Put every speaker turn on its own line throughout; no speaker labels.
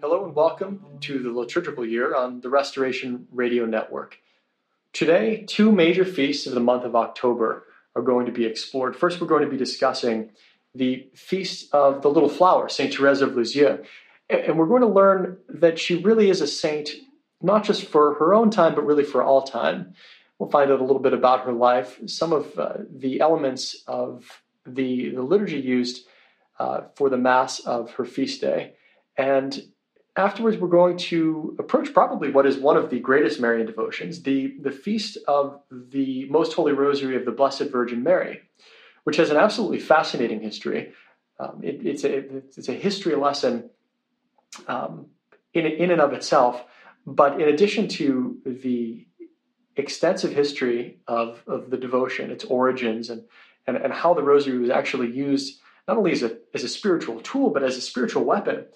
Hello and welcome to the liturgical year on the Restoration Radio Network. Today, two major feasts of the month of October are going to be explored. First, we're going to be discussing the feast of the little flower, Saint Therese of Lisieux. And and we're going to learn that she really is a saint, not just for her own time, but really for all time. We'll find out a little bit about her life, some of uh, the elements of the, the liturgy used uh, for the Mass of her feast day. And afterwards we're going to approach probably what is one of the greatest marian devotions the, the feast of the most holy rosary of the blessed virgin mary which has an absolutely fascinating history. Um, it, it's, a, it's a history lesson um, in, in and of itself but in addition to the extensive history of, of the devotion its origins and, and, and how the rosary was actually used not only as a, as a spiritual tool but as a spiritual weapon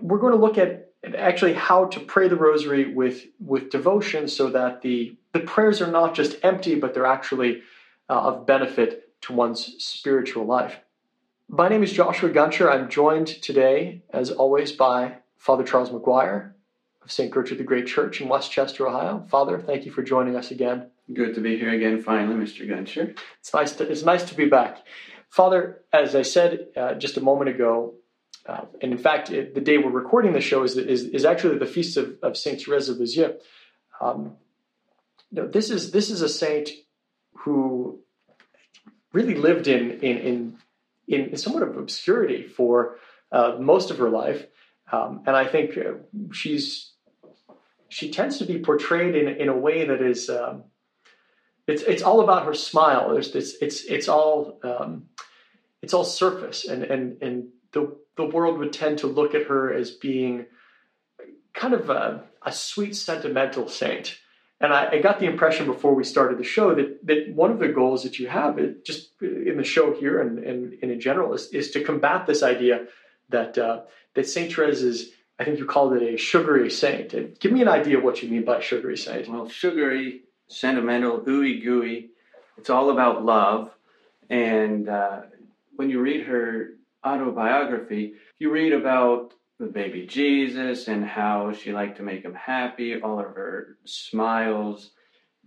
we're going to look at actually how to pray the rosary with with devotion so that the the prayers are not just empty but they're actually uh, of benefit to one's spiritual life my name is joshua guncher i'm joined today as always by father charles mcguire of st gertrude the great church in west chester ohio father thank you for joining us again
Good to be here again, finally, Mr. Guncher.
it's nice to, it's nice to be back father as i said uh, just a moment ago uh, and in fact, it, the day we're recording the show is, is, is actually the feast of, of Saint Therese of Lisieux. Um, you know, this is this is a saint who really lived in in in, in somewhat of obscurity for uh, most of her life, um, and I think uh, she's she tends to be portrayed in in a way that is um, it's it's all about her smile. There's this it's it's all um, it's all surface and and and the the world would tend to look at her as being kind of a, a sweet sentimental saint. And I, I, got the impression before we started the show that, that one of the goals that you have, it, just in the show here and, and, and in general, is, is to combat this idea that uh, that Saint Therese is, I think you called it a sugary saint. And give me an idea of what you mean by sugary saint.
Well, sugary, sentimental, ooey gooey. It's all about love. And uh, when you read her autobiography, you read about the baby Jesus and how she liked to make him happy, all of her smiles,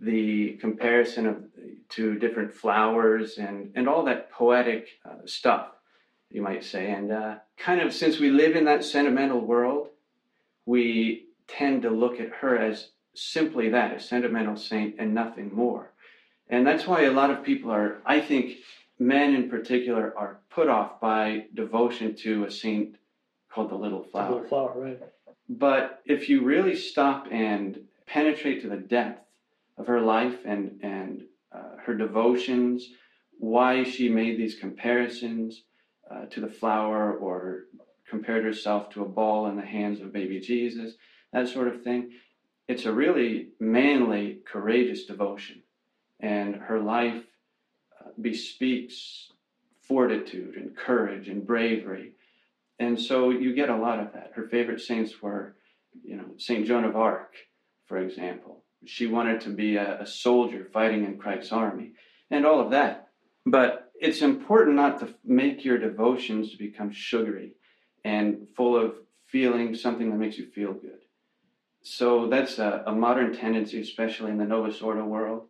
the comparison of to different flowers and, and all that poetic uh, stuff, you might say. And uh, kind of since we live in that sentimental world, we tend to look at her as simply that, a sentimental saint and nothing more. And that's why a lot of people are, I think, men in particular are put off by devotion to a saint called the little flower.
The little flower, right?
But if you really stop and penetrate to the depth of her life and and uh, her devotions, why she made these comparisons uh, to the flower or compared herself to a ball in the hands of baby Jesus, that sort of thing, it's a really manly, courageous devotion, and her life bespeaks fortitude and courage and bravery. And so you get a lot of that. Her favorite saints were, you know, St. Joan of Arc, for example. She wanted to be a, a soldier fighting in Christ's army and all of that. But it's important not to make your devotions to become sugary and full of feeling something that makes you feel good. So that's a, a modern tendency, especially in the Novus Ordo world.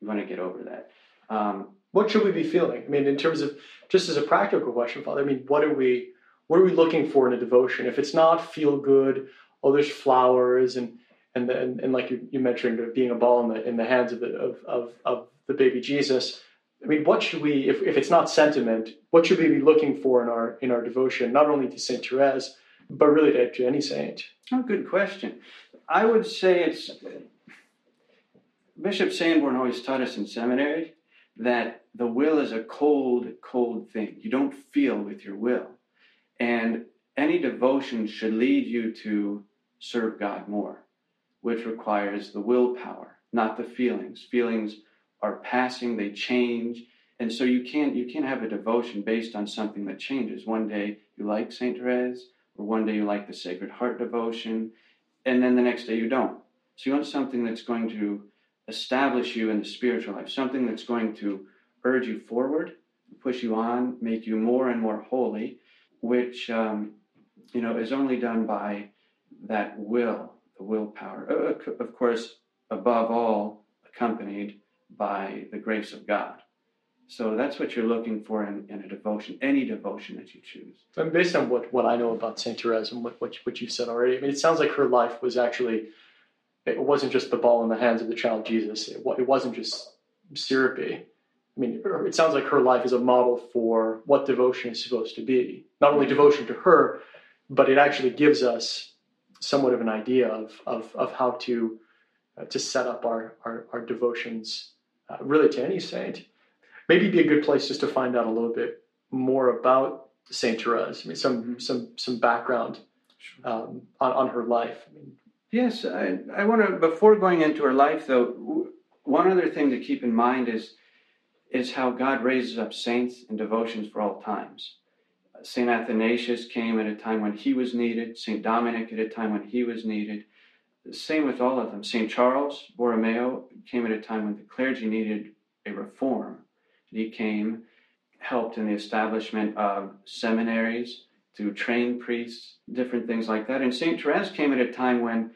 You want to get over that. Um,
what should we be feeling? I mean, in terms of just as a practical question, Father. I mean, what are we what are we looking for in a devotion? If it's not feel good, oh, there's flowers and and and, and like you, you mentioned, uh, being a ball in the in the hands of the of, of, of the baby Jesus. I mean, what should we, if, if it's not sentiment, what should we be looking for in our in our devotion, not only to Saint Therese, but really to, to any saint?
Oh, good question. I would say it's Bishop Sanborn always taught us in seminary that the will is a cold, cold thing. You don't feel with your will. And any devotion should lead you to serve God more, which requires the willpower, not the feelings. Feelings are passing, they change. And so you can't you can't have a devotion based on something that changes. One day you like Saint Therese, or one day you like the Sacred Heart devotion, and then the next day you don't. So you want something that's going to establish you in the spiritual life, something that's going to urge you forward, push you on, make you more and more holy, which um, you know is only done by that will, the willpower. Of course, above all, accompanied by the grace of God. So that's what you're looking for in, in a devotion, any devotion that you choose.
And based on what, what I know about Saint Therese and what, what, what you said already, I mean, it sounds like her life was actually, it wasn't just the ball in the hands of the child Jesus. It, it wasn't just syrupy. I mean, it sounds like her life is a model for what devotion is supposed to be. Not only devotion to her, but it actually gives us somewhat of an idea of, of, of how to, uh, to set up our, our, our devotions uh, really to any saint. Maybe be a good place just to find out a little bit more about Saint Therese. I mean, some mm-hmm. some some background um, on on her life. I mean,
yes, I I want to before going into her life though. One other thing to keep in mind is is how God raises up saints and devotions for all times. St. Athanasius came at a time when he was needed, St. Dominic at a time when he was needed. Same with all of them. St. Charles Borromeo came at a time when the clergy needed a reform. He came, helped in the establishment of seminaries to train priests, different things like that. And St. Therese came at a time when,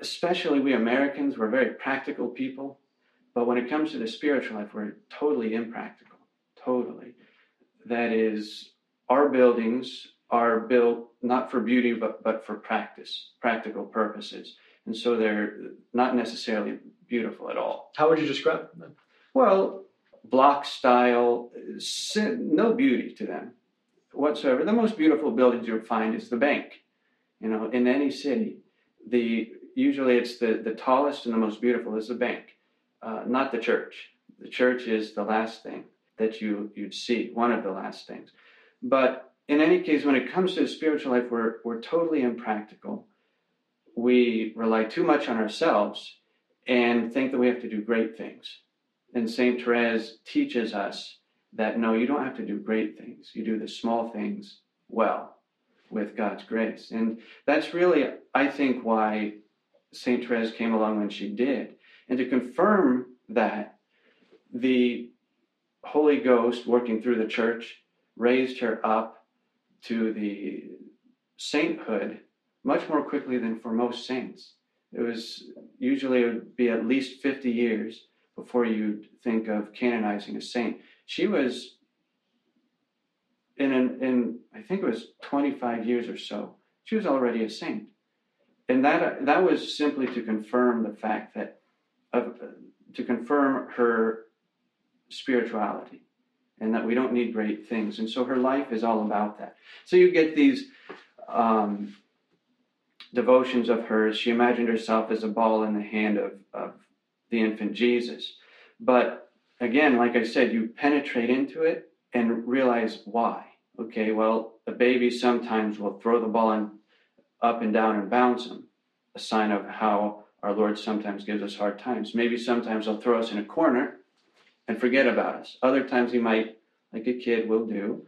especially we Americans, we're very practical people. But when it comes to the spiritual life, we're totally impractical. Totally. That is, our buildings are built not for beauty, but, but for practice, practical purposes. And so they're not necessarily beautiful at all.
How would you describe them?
Well, block style, no beauty to them whatsoever. The most beautiful buildings you'll find is the bank. You know, in any city, the usually it's the, the tallest and the most beautiful is the bank, uh, not the church. The church is the last thing that you you'd see, one of the last things. But in any case, when it comes to spiritual life, we're, we're totally impractical. We rely too much on ourselves and think that we have to do great things. And St. Therese teaches us that no, you don't have to do great things. You do the small things well with God's grace. And that's really, I think, why St. Therese came along when she did. And to confirm that, the Holy Ghost working through the church raised her up to the sainthood much more quickly than for most saints. It was usually it would be at least 50 years before you'd think of canonizing a saint. She was in an, in I think it was 25 years or so. She was already a saint, and that that was simply to confirm the fact that of to confirm her spirituality and that we don't need great things. And so her life is all about that. So you get these um, devotions of hers. She imagined herself as a ball in the hand of, of the infant Jesus. But again, like I said, you penetrate into it and realize why. Okay, well, a baby sometimes will throw the ball in, up and down and bounce them, a sign of how our Lord sometimes gives us hard times. Maybe sometimes he'll throw us in a corner and forget about us. Other times he might, like a kid will do,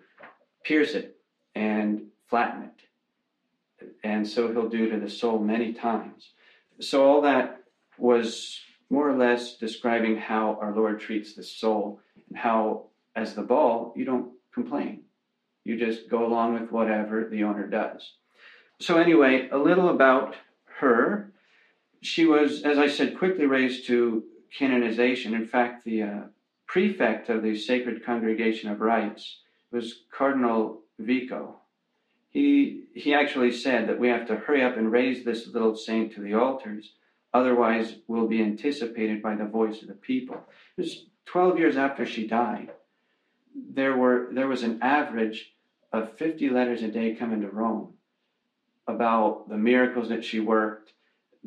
pierce it and flatten it. And so he'll do to the soul many times. So all that was more or less describing how our Lord treats the soul and how, as the ball, you don't complain. You just go along with whatever the owner does. So, anyway, a little about her. She was, as I said, quickly raised to canonization. In fact, the uh, prefect of the Sacred Congregation of Rites was Cardinal Vico. He, he actually said that we have to hurry up and raise this little saint to the altars, otherwise, we'll be anticipated by the voice of the people. It was 12 years after she died. There, were, there was an average of 50 letters a day coming to Rome about the miracles that she worked,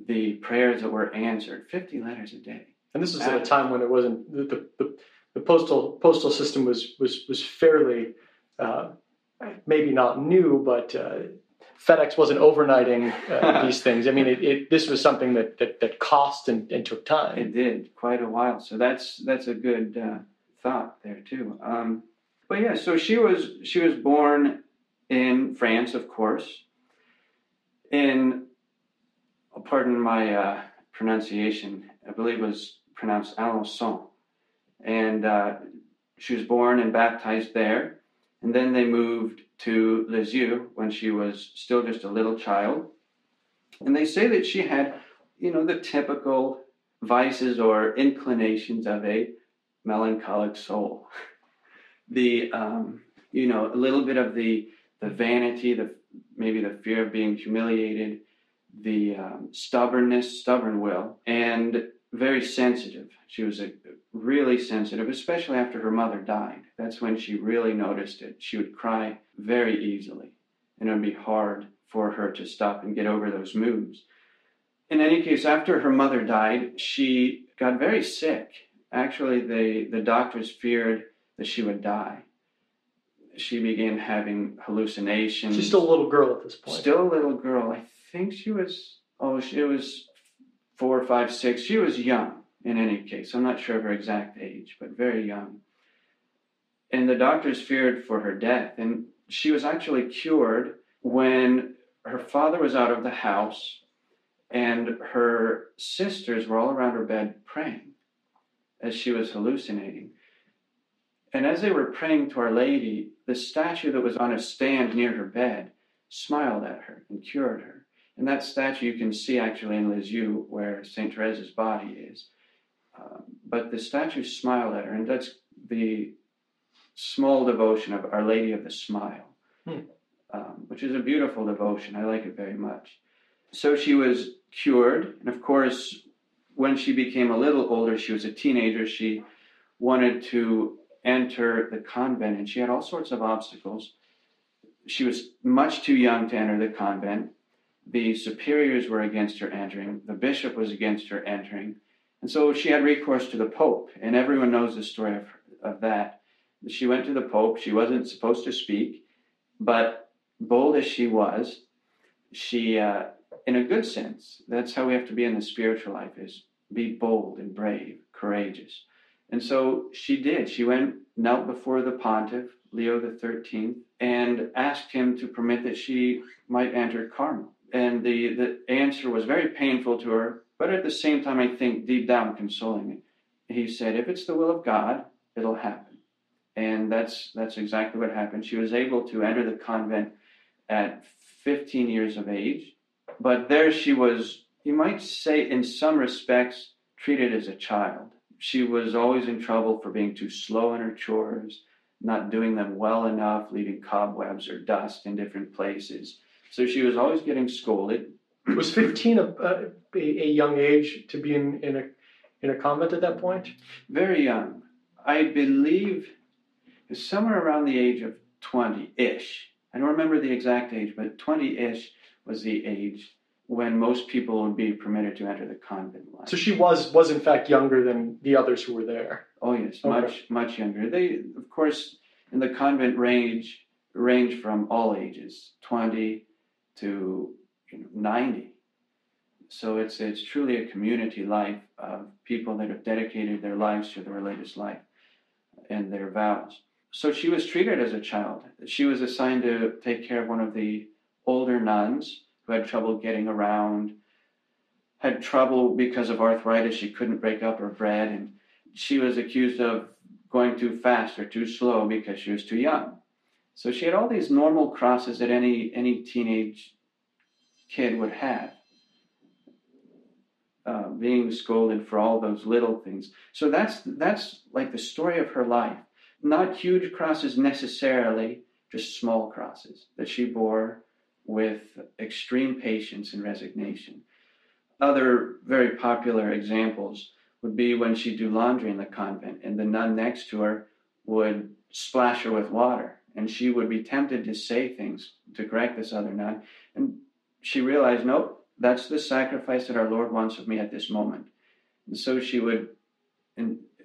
the prayers that were answered. 50 letters a day.
And this was at a time when it wasn't the, the, the postal postal system was was was fairly uh, maybe not new, but uh, FedEx wasn't overnighting uh, these things. I mean, it, it, this was something that that, that cost and, and, took time.
It did quite a while. So that's that's a good uh, thought there too. Um, but yeah, so she was she was born in France, of course, in pardon my uh, pronunciation. I believe it was pronounced Alençon, and uh, she was born and baptized there. And then they moved to Lisieux when she was still just a little child. And they say that she had, you know, the typical vices or inclinations of a melancholic soul. the, um, you know, a little bit of the, the vanity, the maybe the fear of being humiliated, the um, stubbornness, stubborn will, and very sensitive. She was a, really sensitive, especially after her mother died. That's when she really noticed it. She would cry very easily, and it would be hard for her to stop and get over those moods. In any case, after her mother died, she got very sick. Actually, the, the doctors feared that she would die. She began having hallucinations.
She's still a little girl at this point.
Still a little girl. I think she was, oh, she was four, five, six. She was young in any case. I'm not sure of her exact age, but very young. And the doctors feared for her death. And she was actually cured when her father was out of the house and her sisters were all around her bed praying as she was hallucinating. And as they were praying to Our Lady, the statue that was on a stand near her bed smiled at her and cured her. And that statue you can see actually in Lisieux, where St. Therese's body is. Uh, but the statue smiled at her, and that's the small devotion of Our Lady of the Smile, hmm. um, which is a beautiful devotion. I like it very much. So she was cured, and of course, when she became a little older, she was a teenager, she wanted to enter the convent, and she had all sorts of obstacles. She was much too young to enter the convent the superiors were against her entering, the bishop was against her entering, and so she had recourse to the Pope, and everyone knows the story of, of that. She went to the Pope, she wasn't supposed to speak, but bold as she was, she, uh, in a good sense, that's how we have to be in the spiritual life, is be bold and brave, courageous. And so she did. She went, knelt before the pontiff, Leo 13th, and asked him to permit that she might enter Carmel and the, the answer was very painful to her, but at the same time, I think deep down consoling. He said, If it's the will of God, it'll happen. And that's, that's exactly what happened. She was able to enter the convent at 15 years of age, but there she was, you might say, in some respects, treated as a child. She was always in trouble for being too slow in her chores, not doing them well enough, leaving cobwebs or dust in different places so she was always getting scolded.
Was 15 a, a, a young age to be in, in, a, in a convent at that point?
Very young. I believe somewhere around the age of 20 ish. I don't remember the exact age, but 20 ish was the age when most people would be permitted to enter the convent life.
So she was was in fact younger than the others who were there.
Oh yes, okay. much much younger. They of course in the convent range range from all ages, 20 to you know, 90. So it's, it's truly a community life of people that have dedicated their lives to the religious life and their vows. So she was treated as a child. She was assigned to take care of one of the older nuns who had trouble getting around, had trouble because of arthritis. She couldn't break up her bread, and she was accused of going too fast or too slow because she was too young. So she had all these normal crosses that any any teenage kid would have. uh, being scolded for all those little things. So that's that's like the story of her life. Not huge crosses necessarily, just small crosses that she bore with extreme patience and resignation. Other very popular examples would be when she'd do laundry in the convent and the nun next to her would splash her with water and she would be tempted to say things to correct this other nun. And she realized nope that's the sacrifice that our lord wants of me at this moment. And so she would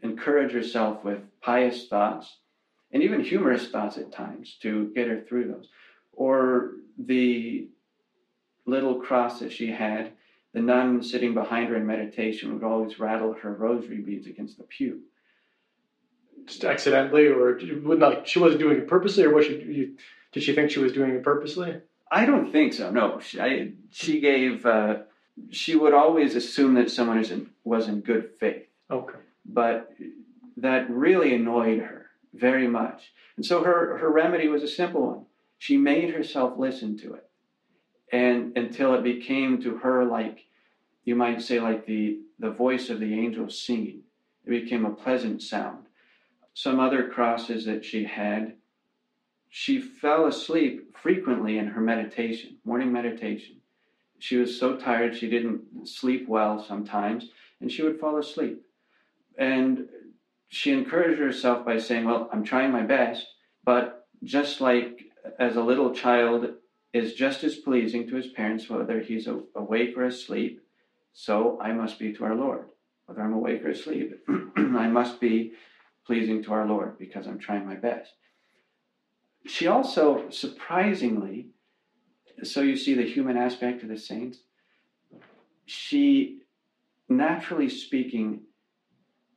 encourage herself with pious thoughts and even humorous thoughts at times to get her through those. Or the little cross that she had the nun sitting behind her in meditation would always rattle her rosary beads against the pew.
Just accidentally, or would not? She wasn't doing it purposely, or was she? You, did she think she was doing it purposely?
I don't think so. No, she, I, she gave. Uh, she would always assume that someone is in, was in good faith.
Okay.
But that really annoyed her very much, and so her her remedy was a simple one. She made herself listen to it and until it became to her like you might say like the the voice of the angels singing it became a pleasant sound some other crosses that she had she fell asleep frequently in her meditation morning meditation she was so tired she didn't sleep well sometimes and she would fall asleep and she encouraged herself by saying well i'm trying my best but just like as a little child is just as pleasing to his parents whether he's awake or asleep. So I must be to our Lord. Whether I'm awake or asleep, I must be pleasing to our Lord because I'm trying my best. She also, surprisingly, so you see the human aspect of the saints, she, naturally speaking,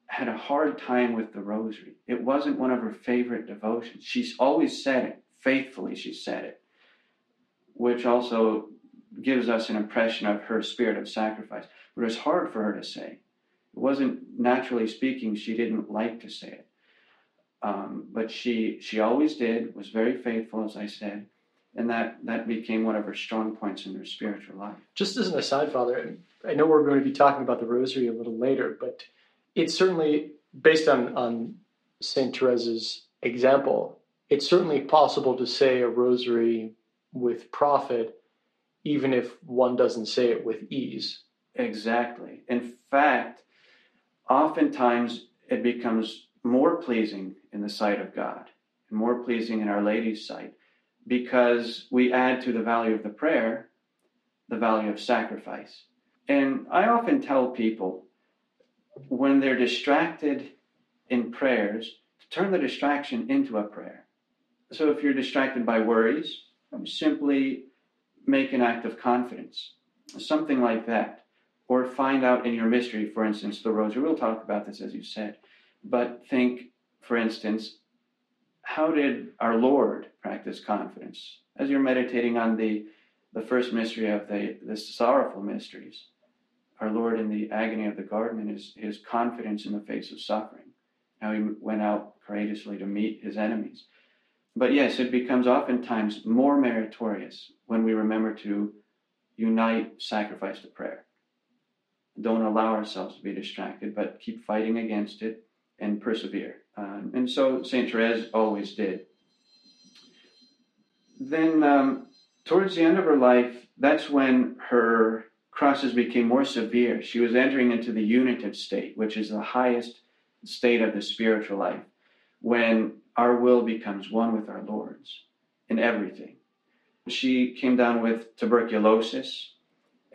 had a hard time with the rosary. It wasn't one of her favorite devotions. She's always said it, faithfully, she said it which also gives us an impression of her spirit of sacrifice. But it was hard for her to say. It wasn't naturally speaking, she didn't like to say it. Um, but she she always did, was very faithful, as I said, and that, that became one of her strong points in her spiritual life.
Just as an aside, Father, I know we're going to be talking about the rosary a little later, but it's certainly based on, on St. Therese's example, it's certainly possible to say a rosary with profit, even if one doesn't say it with ease.
Exactly. In fact, oftentimes it becomes more pleasing in the sight of God, and more pleasing in Our Lady's sight, because we add to the value of the prayer the value of sacrifice. And I often tell people when they're distracted in prayers to turn the distraction into a prayer. So if you're distracted by worries, simply make an act of confidence, something like that. Or find out in your mystery, for instance, the rosary. We'll talk about this as you said. But think, for instance, how did our Lord practice confidence? As you're meditating on the, the first mystery of the, the sorrowful mysteries, our Lord in the agony of the garden and his, his confidence in the face of suffering. How he went out courageously to meet his enemies. But yes, it becomes oftentimes more meritorious when we remember to unite sacrifice to prayer. Don't allow ourselves to be distracted, but keep fighting against it and persevere. Um, and so St. Therese always did. Then, um, towards the end of her life, that's when her crosses became more severe. She was entering into the unitive state, which is the highest state of the spiritual life, when our will becomes one with our Lord's in everything. She came down with tuberculosis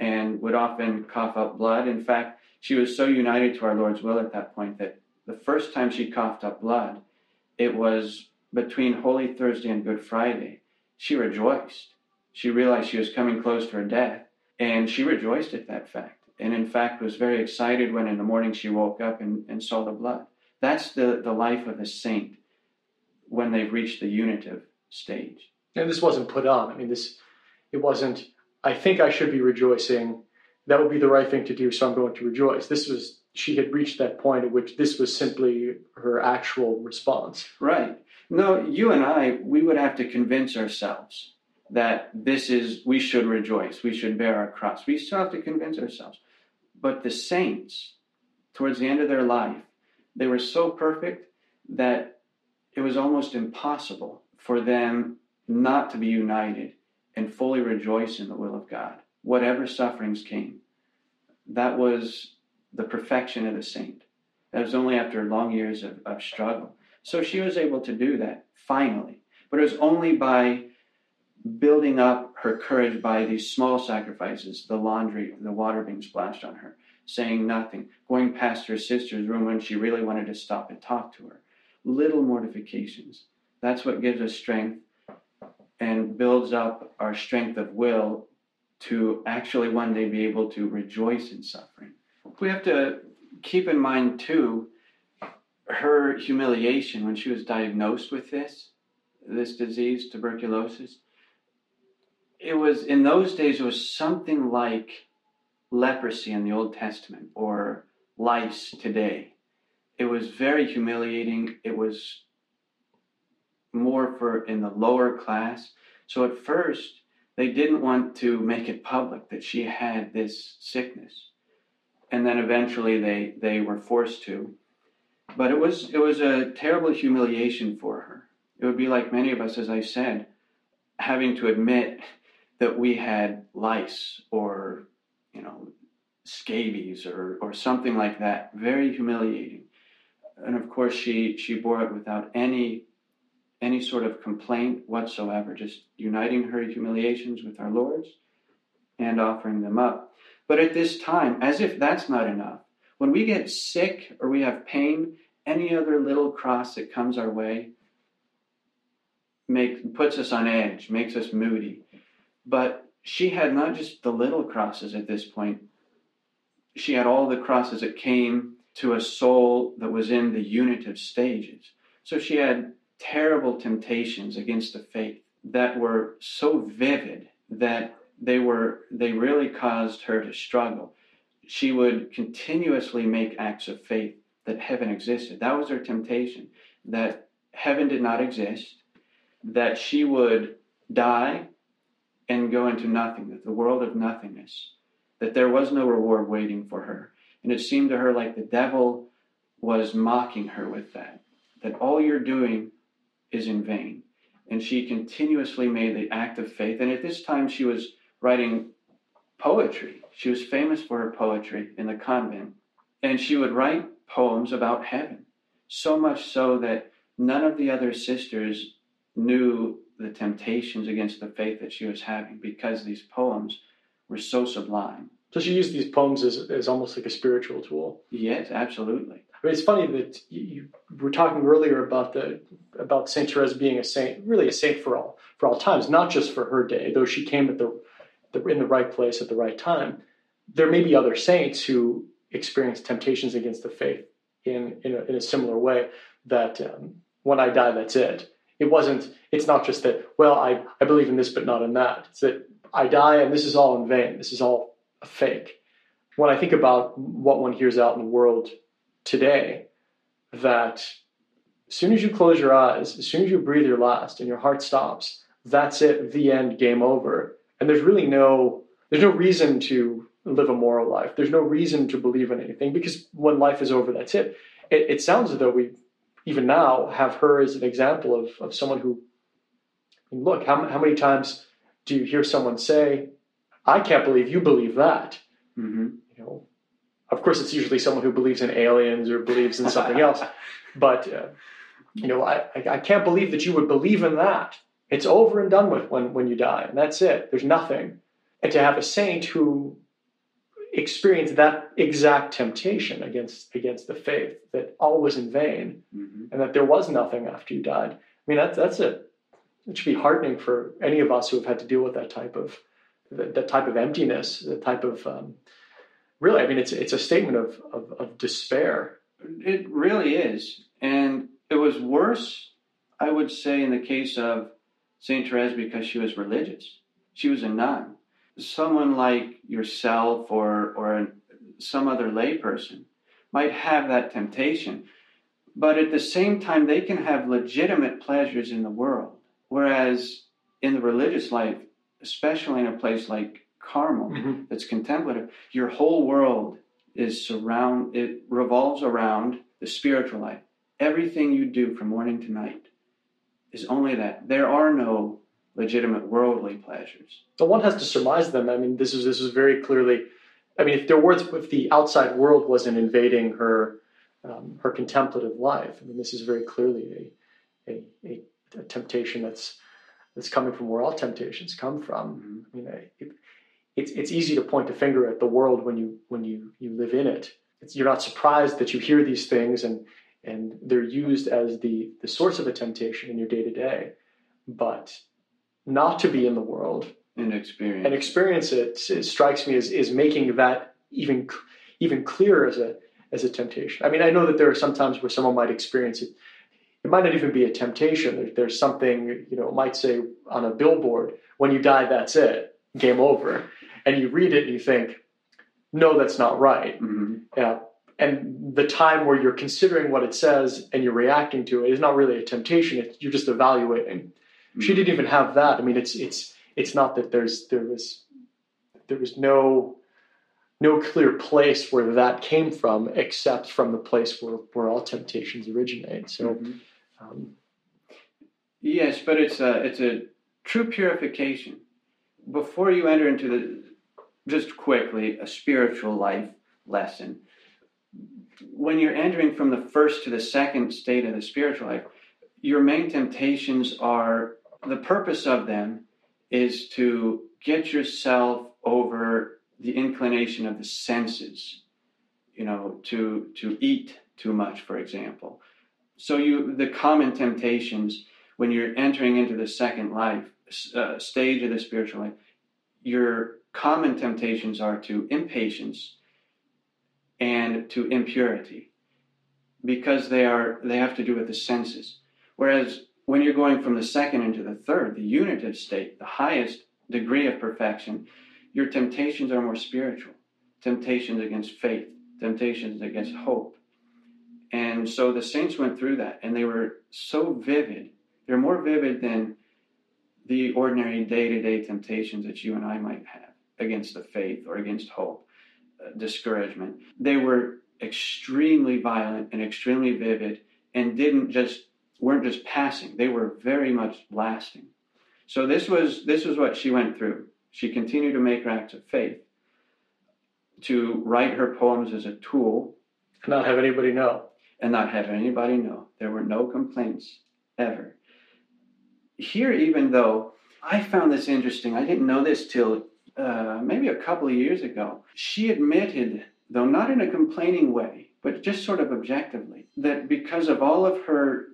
and would often cough up blood. In fact, she was so united to our Lord's will at that point that the first time she coughed up blood, it was between Holy Thursday and Good Friday. She rejoiced. She realized she was coming close to her death, and she rejoiced at that fact. And in fact, was very excited when in the morning she woke up and, and saw the blood. That's the, the life of a saint when they've reached the unitive stage.
And this wasn't put on. I mean, this it wasn't. I think I should be rejoicing. That would be the right thing to do, so I'm going to rejoice. This was she had reached that point at which this was simply her actual response.
Right. No, you and I, we would have to convince ourselves that this is we should rejoice, we should bear our cross. We still have to convince ourselves. But the saints, towards the end of their life, they were so perfect that it was almost impossible for them not to be united and fully rejoice in the will of God, whatever sufferings came. That was the perfection of the saint. That was only after long years of, of struggle. So she was able to do that finally. But it was only by building up her courage by these small sacrifices the laundry, the water being splashed on her, saying nothing, going past her sister's room when she really wanted to stop and talk to her. Little mortifications. That's what gives us strength and builds up our strength of will to actually one day be able to rejoice in suffering. We have to keep in mind, too, her humiliation when she was diagnosed with this, this disease, tuberculosis. It was, in those days, it was something like leprosy in the Old Testament or lice today. It was very humiliating. It was more for in the lower class. So at first, they didn't want to make it public that she had this sickness. And then eventually they, they were forced to. But it was it was a terrible humiliation for her. It would be like many of us, as I said, having to admit that we had lice or, you know, scabies or, or something like that. Very humiliating. And of course she she bore it without any any sort of complaint whatsoever, just uniting her humiliations with our Lord's and offering them up. But at this time, as if that's not enough, when we get sick or we have pain, any other little cross that comes our way make, puts us on edge, makes us moody. But she had not just the little crosses at this point, she had all the crosses that came to a soul that was in the unitive stages. So she had terrible temptations against the faith that were so vivid that they were they really caused her to struggle. She would continuously make acts of faith that heaven existed. That was her temptation that heaven did not exist that she would die and go into nothing that the world of nothingness that there was no reward waiting for her. And it seemed to her like the devil was mocking her with that that all you're doing is in vain. And she continuously made the act of faith. And at this time, she was writing poetry. She was famous for her poetry in the convent. And she would write poems about heaven, so much so that none of the other sisters knew the temptations against the faith that she was having because these poems were so sublime.
So she used these poems as, as almost like a spiritual tool.
Yes, absolutely.
Mean, it's funny that you, you were talking earlier about the about Saint Therese being a saint, really a saint for all for all times, not just for her day, though she came at the, the in the right place at the right time. There may be other saints who experience temptations against the faith in in a, in a similar way. That um, when I die, that's it. It wasn't. It's not just that. Well, I I believe in this, but not in that. It's that I die, and this is all in vain. This is all a fake. When I think about what one hears out in the world today that as soon as you close your eyes, as soon as you breathe your last and your heart stops, that's it, the end, game over. And there's really no there's no reason to live a moral life. There's no reason to believe in anything because when life is over, that's it. It, it sounds as though we even now have her as an example of, of someone who look, how, how many times do you hear someone say, I can't believe you believe that?
Mm-hmm.
Of course, it's usually someone who believes in aliens or believes in something else. But uh, you know, I, I can't believe that you would believe in that. It's over and done with when when you die, and that's it. There's nothing. And to have a saint who experienced that exact temptation against against the faith, that all was in vain,
Mm-hmm.
and that there was nothing after you died. I mean, that's that's it. It should be heartening for any of us who have had to deal with that type of that, that type of emptiness, the type of um, really, I mean, it's it's a statement of, of, of despair.
It really is. And it was worse, I would say, in the case of St. Therese because she was religious. She was a nun. Someone like yourself or, or some other layperson might have that temptation, but at the same time, they can have legitimate pleasures in the world. Whereas in the religious life, especially in a place like Carmel,
Mhm.
that's contemplative, your whole world is surround it revolves around the spiritual life. Everything you do from morning to night is only that. There are no legitimate worldly pleasures.
But one has to surmise them. I mean, this is this is very clearly. I mean, if there was, if the outside world wasn't invading her, um, her contemplative life, I mean, this is very clearly a, a, a, a temptation that's that's coming from where all temptations come from. I mean, I, it, it's it's easy to point a finger at the world when you when you you live in it. It's, you're not surprised that you hear these things and and they're used as the the source of a temptation in your day to day, but not to be in the world
And experience.
and experience it, it strikes me as is making that even even clearer as a as a temptation. I mean, I know that there are some times where someone might experience it. It might not even be a temptation. There, there's something you know it might say on a billboard, "When you die, that's it, game over," and you read it and you think, "No, that's not right."
Mhm.
Yeah. And the time where you're considering what it says and you're reacting to it is not really a temptation. It's, you're just evaluating. She didn't even have that. I mean, it's it's it's not that there's there was there was no no clear place where that came from except from the place where where all temptations originate. So
Mhm.
um,
Yes, but it's a it's a true purification. Before you enter into the just quickly a spiritual life lesson. When you're entering from the first to the second state of the spiritual life, your main temptations are the purpose of them is to get yourself over the inclination of the senses, you know, to to eat too much, for example. So you the common temptations when you're entering into the second life uh, stage of the spiritual life, your common temptations are to impatience and to impurity because they are they have to do with the senses. Whereas when you're going from the second into the third, the unitive state, the highest degree of perfection, your temptations are more spiritual. Temptations against faith, temptations against hope. And so the saints went through that and they were so vivid they're more vivid than the ordinary day to day temptations that you and I might have against the faith or against hope, uh, discouragement. They were extremely violent and extremely vivid and didn't just weren't just passing they were very much lasting so this was this was what she went through she continued to make her acts of faith to write her poems as a tool And
not have anybody know.
and not have anybody know. There were no complaints ever. Here, even though I found this interesting, I didn't know this till uh, maybe a couple of years ago. She admitted, though not in a complaining way, but just sort of objectively, that because of all of her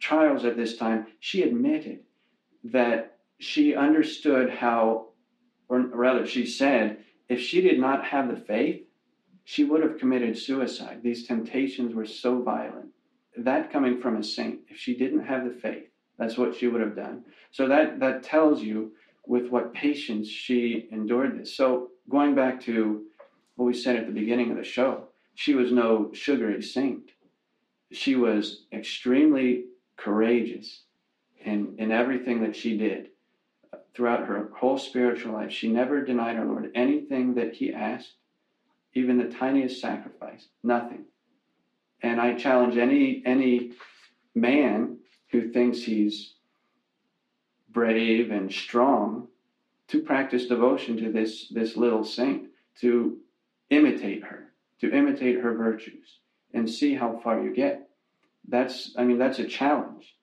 trials at this time, she admitted that she understood how, or rather, she said, if she did not have the faith, she would have committed suicide. These temptations were so violent. That coming from a saint, if she didn't have the faith, that's what she would have done. So that that tells you with what patience she endured this. So going back to what we said at the beginning of the show, she was no sugary saint. She was extremely courageous in, in everything that she did. Throughout her whole spiritual life, she never denied our Lord anything that he asked even the tiniest sacrifice, nothing. And I challenge any any man who thinks he's brave and strong to practice devotion to this this little saint, to imitate her, to imitate her virtues, and see how far you get. That's I mean that's a challenge.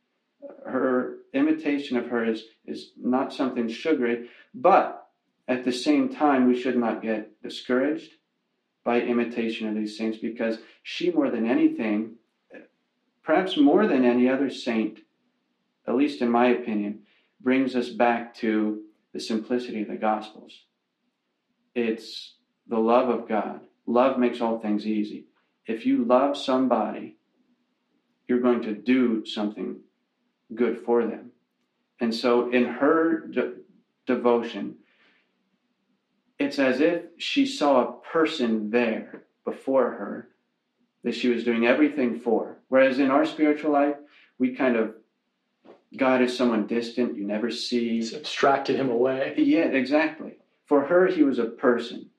Her imitation of her is is not something sugary, but at the same time we should not get discouraged by imitation of these saints because she, more than anything, perhaps more than any other saint, at least in my opinion, brings us back to the simplicity of the Gospels. It's the love of God. Love makes all things easy. If you love somebody, you're going to do something good for them. And so, in her de- devotion, it's as if she saw a person there before her that she was doing everything for. Whereas in our spiritual life, we kind of, God is someone distant, you never see.
He's abstracted him away.
Yeah, exactly. For her, he was a person.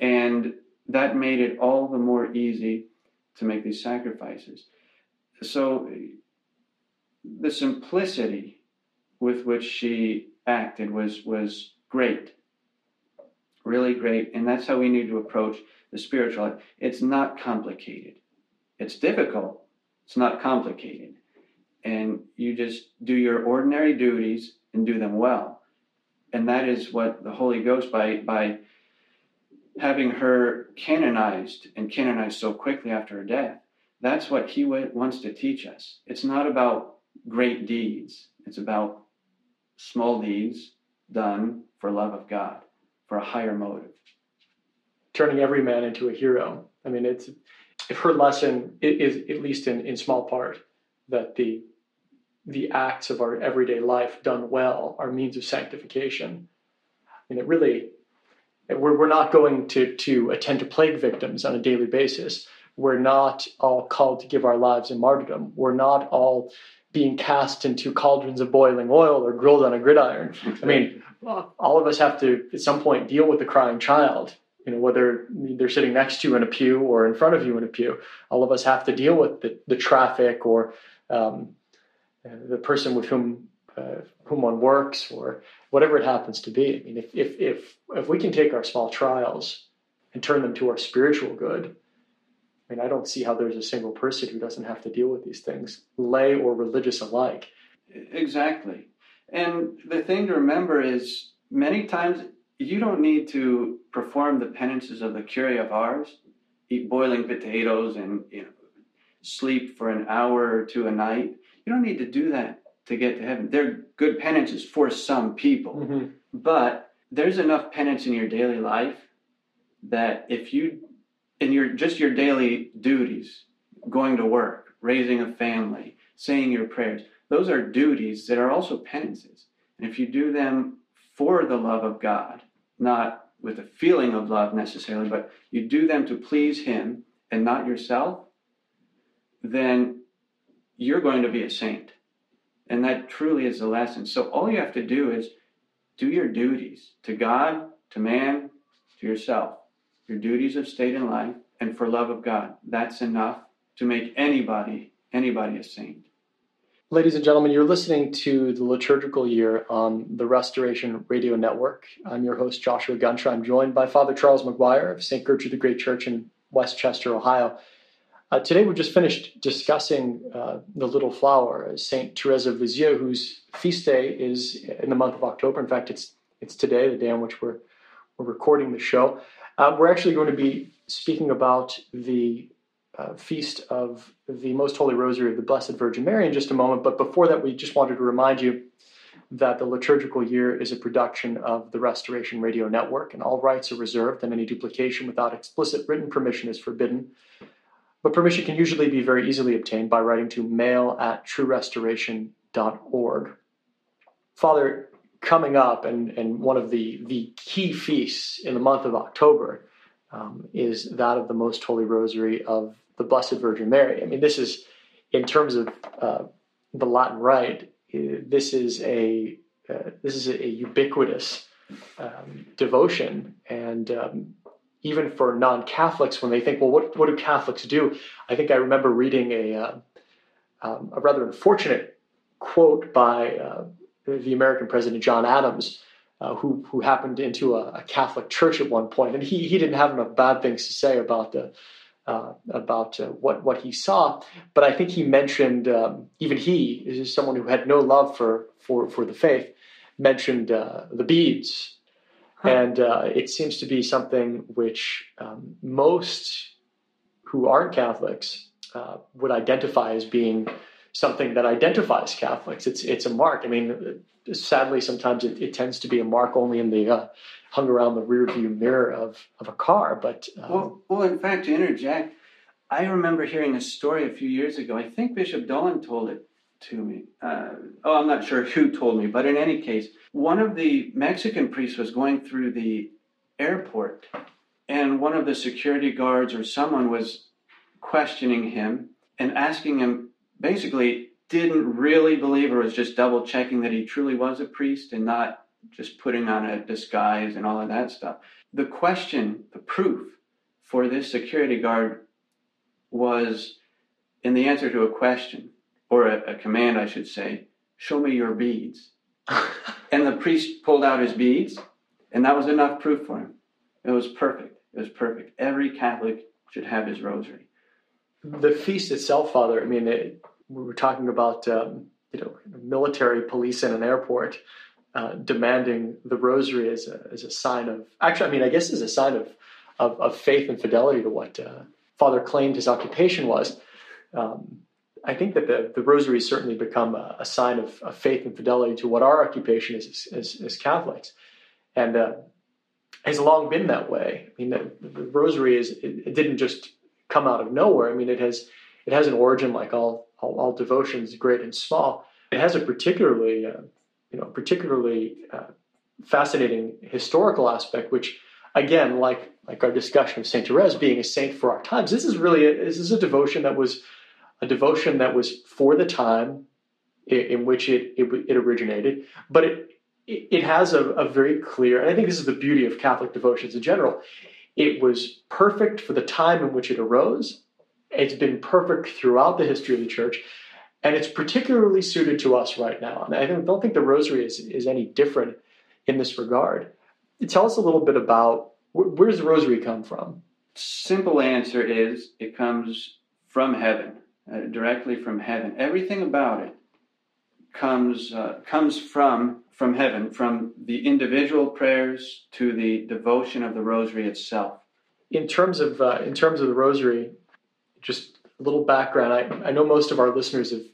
And that made it all the more easy to make these sacrifices. So the simplicity with which she acted was was great. Really great. And that's how we need to approach the spiritual life. It's not complicated. It's difficult. It's not complicated. And you just do your ordinary duties and do them well. And that is what the Holy Ghost by by having her canonized and canonized so quickly after her death. That's what he wants to teach us. It's not about great deeds. It's about small deeds done for love of God, for a higher motive.
Turning every man into a hero. I mean, it's if her lesson is at least in, in small part that the the acts of our everyday life done well are means of sanctification. I mean, it really we're, we're not going to to attend to plague victims on a daily basis. We're not all called to give our lives in martyrdom. We're not all being cast into cauldrons of boiling oil or grilled on a gridiron. I mean, all of us have to at some point deal with the crying child. You know, whether they're sitting next to you in a pew or in front of you in a pew, all of us have to deal with the, the traffic or um, the person with whom uh, whom one works or whatever it happens to be. I mean, if if if if we can take our small trials and turn them to our spiritual good, I mean, I don't see how there's a single person who doesn't have to deal with these things, lay or religious alike.
Exactly. And the thing to remember is many times you don't need to perform the penances of the Curé of Ars, eat boiling potatoes and you know sleep for an hour or two a night. You don't need to do that to get to heaven. They're good penances for some people.
Mm-hmm.
But there's enough penance in your daily life that if you in your just your daily duties, going to work, raising a family, saying your prayers, those are duties that are also penances. And if you do them for the love of God, not with a feeling of love necessarily, but you do them to please Him and not yourself, then you're going to be a saint. And that truly is the lesson. So all you have to do is do your duties to God, to man, to yourself your duties of state and life, and for love of God. That's enough to make anybody, anybody a saint.
Ladies and gentlemen, you're listening to the liturgical year on the Restoration Radio Network. I'm your host, Joshua Gunter. I'm joined by Father Charles McGuire of St. Gertrude the Great Church in West Chester, Ohio. Uh, today, we've just finished discussing uh, the Little Flower, St. Therese of Lisieux, whose feast day is in the month of October. In fact, it's it's today, the day on which we're we're recording the show. Uh, we're actually going to be speaking about the uh, feast of the Most Holy Rosary of the Blessed Virgin Mary in just a moment. But before that, we just wanted to remind you that the liturgical year is a production of the Restoration Radio Network, and all rights are reserved, and any duplication without explicit written permission is forbidden. But permission can usually be very easily obtained by writing to mail at truerestoration.org. Father, coming up, and, and one of the, the key feasts in the month of October um, is that of the Most Holy Rosary of the Blessed Virgin Mary. I mean, this is, in terms of uh, the Latin Rite, this is a uh, this is a, ubiquitous um, devotion, and um, even for non-Catholics, when they think, well, what what do Catholics do? I think I remember reading a uh, um, a rather unfortunate quote by uh, the American president John Adams, uh, who who happened into a, a, Catholic church at one point, and he he didn't have enough bad things to say about the uh, about uh, what what he saw, but I think he mentioned um, even he is someone who had no love for for for the faith, mentioned uh, the beads, huh. and uh, it seems to be something which um, most who aren't Catholics uh, would identify as being something that identifies Catholics. It's it's a mark. I mean, sadly, sometimes it, it tends to be a mark only in the uh, hung around the rear view mirror of of a car. But
um, well, well, in fact, to interject, I remember hearing a story a few years ago. I think Bishop Dolan told it to me. Uh, oh, I'm not sure who told me, but in any case, one of the Mexican priests was going through the airport, and one of the security guards or someone was questioning him and asking him basically didn't really believe or was just double checking that he truly was a priest and not just putting on a disguise and all of that stuff. The question, the proof for this security guard was in the answer to a question or a, a command, I should say, show me your beads. and the priest pulled out his beads, and that was enough proof for him. It was perfect. It was perfect. Every Catholic should have his rosary.
The feast itself, Father, I mean, it, we were talking about, um, you know, military police in an airport uh, demanding the rosary as a, as a sign of, actually, I mean, I guess as a sign of, of, of faith and fidelity to what uh, Father claimed his occupation was. Um, I think that the, the rosary has certainly become a, a sign of, of, faith and fidelity to what our occupation is as, as, as Catholics. And uh, has long been that way. I mean, the, the rosary is, it, it, didn't just come out of nowhere. I mean, it has, it has an origin like all, all, all devotions, great and small. It has a particularly, uh, you know, particularly uh, fascinating historical aspect, which again, like, like our discussion of Saint Therese being a saint for our times, this is really, a, this is a devotion that was, a devotion that was for the time in, in which it, it, it, originated, but it, it has a, a very clear, and I think this is the beauty of Catholic devotions in general. It was perfect for the time in which it arose. It's been perfect throughout the history of the church, and it's particularly suited to us right now. And I don't think the Rosary is, is any different in this regard. Tell us a little bit about where does the Rosary come from?
Simple answer is it comes from heaven uh, directly from heaven. Everything about it comes uh, comes from from heaven, from the individual prayers to the devotion of the Rosary itself.
In terms of uh, in terms of the Rosary, just a little background. I, I know most of our listeners have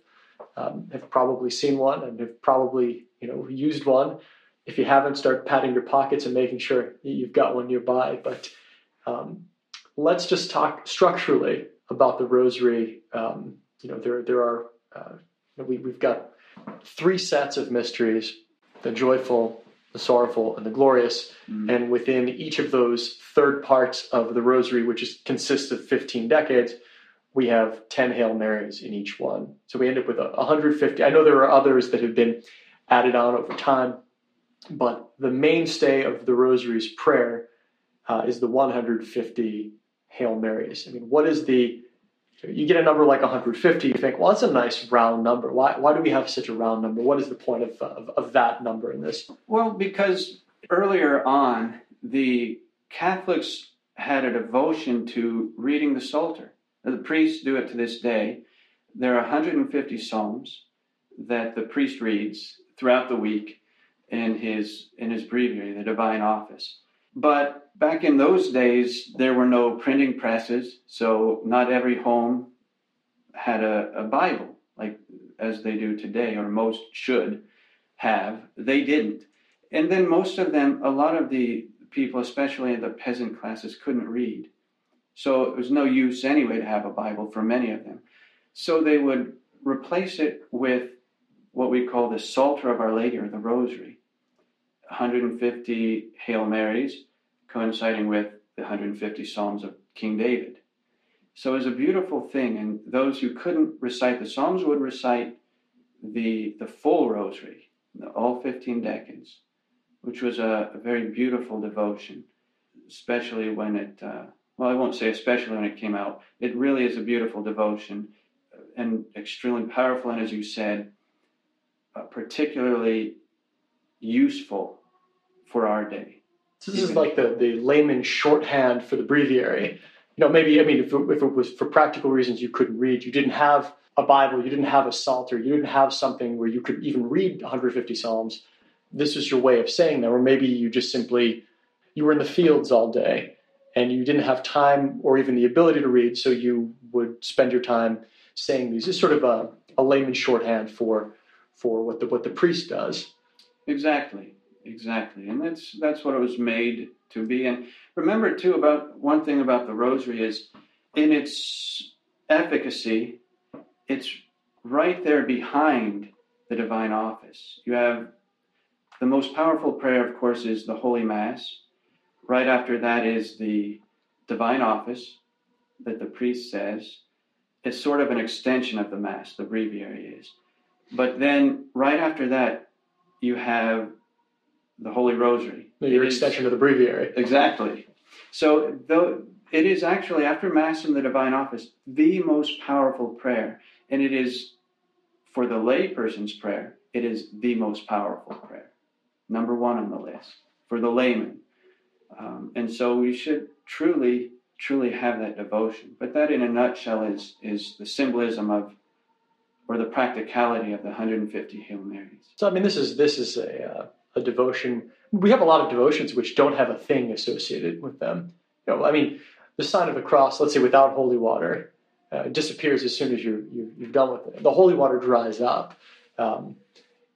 um, have probably seen one and have probably you know used one. If you haven't, start patting your pockets and making sure you've got one nearby. But um, let's just talk structurally about the rosary, um, you know, there there are uh, we we've got three sets of mysteries: the joyful, the sorrowful, and the glorious. Mm. And within each of those third parts of the rosary, which is, consists of 15 decades, we have 10 Hail Marys in each one. So we end up with a, 150. I know there are others that have been added on over time, but the mainstay of the rosary's prayer uh, is the 150 Hail Marys. I mean, what is the you get a number like 150, you think, well, that's a nice round number. Why, why do we have such a round number? What is the point of, of, of that number in this?
Well, because earlier on, the Catholics had a devotion to reading the Psalter. The priests do it to this day. There are 150 psalms that the priest reads throughout the week in his in his breviary, the divine office. But back in those days, there were no printing presses, so not every home had a, a Bible like as they do today, or most should have. They didn't. And then most of them, a lot of the people, especially in the peasant classes, couldn't read. So it was no use anyway to have a Bible for many of them. So they would replace it with what we call the Psalter of Our Lady or the Rosary. 150 Hail Marys, coinciding with the 150 Psalms of King David. So it was a beautiful thing, and those who couldn't recite the Psalms would recite the, the full rosary, all 15 decades, which was a, a very beautiful devotion, especially when it, uh, well, I won't say especially when it came out. It really is a beautiful devotion and extremely powerful, and as you said, uh, particularly useful for our day.
So this is like the, the layman shorthand for the breviary. You know, maybe, I mean, if it, if it was for practical reasons you couldn't read, you didn't have a Bible, you didn't have a Psalter, you didn't have something where you could even read 150 Psalms. This was your way of saying that, or maybe you just simply, you were in the fields all day and you didn't have time or even the ability to read, so you would spend your time saying these. It's sort of a, a layman shorthand for for what the what the priest does.
Exactly, exactly, and that's that's what it was made to be. And remember too about one thing about the Rosary is in its efficacy, it's right there behind the divine office. You have the most powerful prayer, of course, is the Holy Mass. Right after that is the divine office that the priest says. It's sort of an extension of the Mass, the breviary is. But then right after that, you have the Holy Rosary.
Your extension of the breviary.
Exactly. So though it is actually, after Mass and the Divine Office, the most powerful prayer. And it is, for the layperson's prayer, it is the most powerful prayer. Number one on the list for the layman. Um, and so we should truly, truly have that devotion. But that, in a nutshell, is, is the symbolism of, or the practicality of the 150 Hail Marys.
So I mean, this is this is a uh, a devotion. We have a lot of devotions which don't have a thing associated with them. You know, I mean, the sign of the cross, let's say without holy water, uh, disappears as soon as you're, you have done with it. The holy water dries up. Um,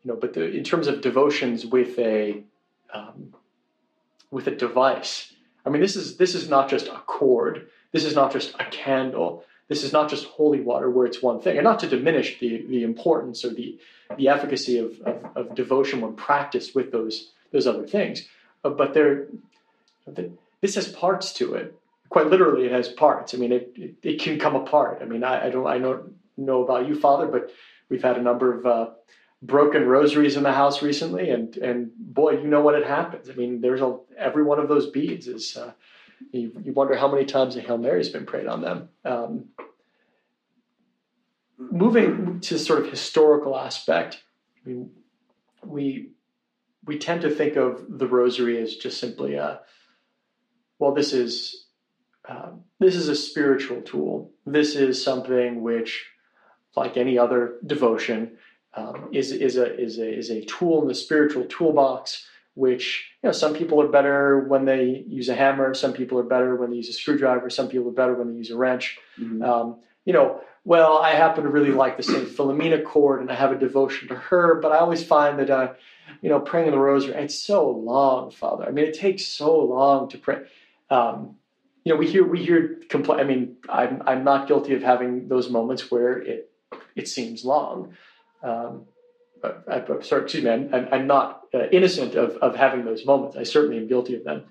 you know, but the, in terms of devotions with a um, with a device, I mean, this is this is not just a cord. This is not just a candle. This is not just holy water where it's one thing, and not to diminish the the importance or the the efficacy of, of, of devotion when practiced with those those other things. Uh, but there, this has parts to it. Quite literally, it has parts. I mean, it it, it can come apart. I mean, I, I, don't I don't know about you, Father, but we've had a number of uh, broken rosaries in the house recently, and and boy, you know what it happens. I mean, there's a every one of those beads is. Uh, you, you wonder how many times a Hail Mary's been prayed on them. Um, moving to sort of historical aspect, I mean, we we tend to think of the rosary as just simply a well, this is uh, this is a spiritual tool. This is something which, like any other devotion, um, is is a is a is a tool in the spiritual toolbox. Which you know, some people are better when they use a hammer. Some people are better when they use a screwdriver. Some people are better when they use a wrench. Mm-hmm. Um, you know, well, I happen to really like the Saint Philomena cord, and I have a devotion to her. But I always find that, uh, you know, praying in the Rosary, it's so long, Father. I mean, it takes so long to pray. Um, you know, we hear we hear compl- I mean, I'm I'm not guilty of having those moments where it it seems long. Um, I, am sorry, excuse me, I'm, I'm not uh, innocent of, of having those moments. I certainly am guilty of them.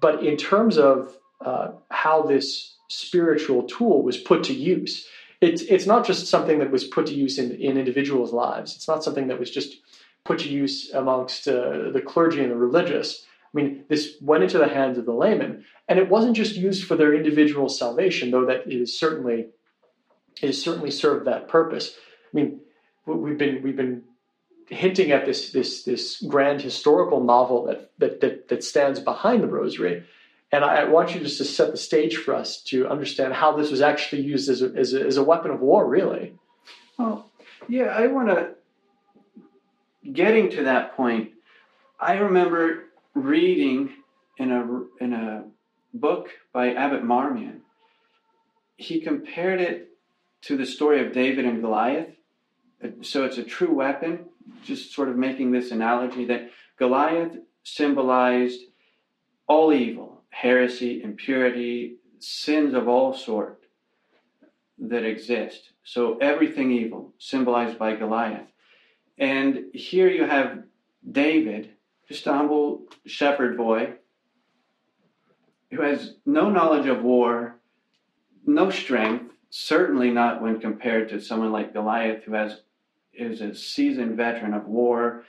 But in terms of uh, how this spiritual tool was put to use, it's, it's not just something that was put to use in, in individuals' lives. It's not something that was just put to use amongst uh, the clergy and the religious. I mean, this went into the hands of the laymen, and it wasn't just used for their individual salvation, though that is certainly has certainly served that purpose. I mean, we've been we've been hinting at this this this grand historical novel that that that, that stands behind the Rosary. And I want you just to set the stage for us to understand how this was actually used as a, as a, as a weapon of war, really.
Well, yeah, I want to, getting to that point, I remember reading in a, in a book by Abbot Marmion, he compared it to the story of David and Goliath so it's a true weapon, just sort of making this analogy that Goliath symbolized all evil, heresy, impurity, sins of all sort that exist. So everything evil symbolized by Goliath. And here you have David, just a humble shepherd boy who has no knowledge of war, no strength, certainly not when compared to someone like Goliath who has is a seasoned veteran of war,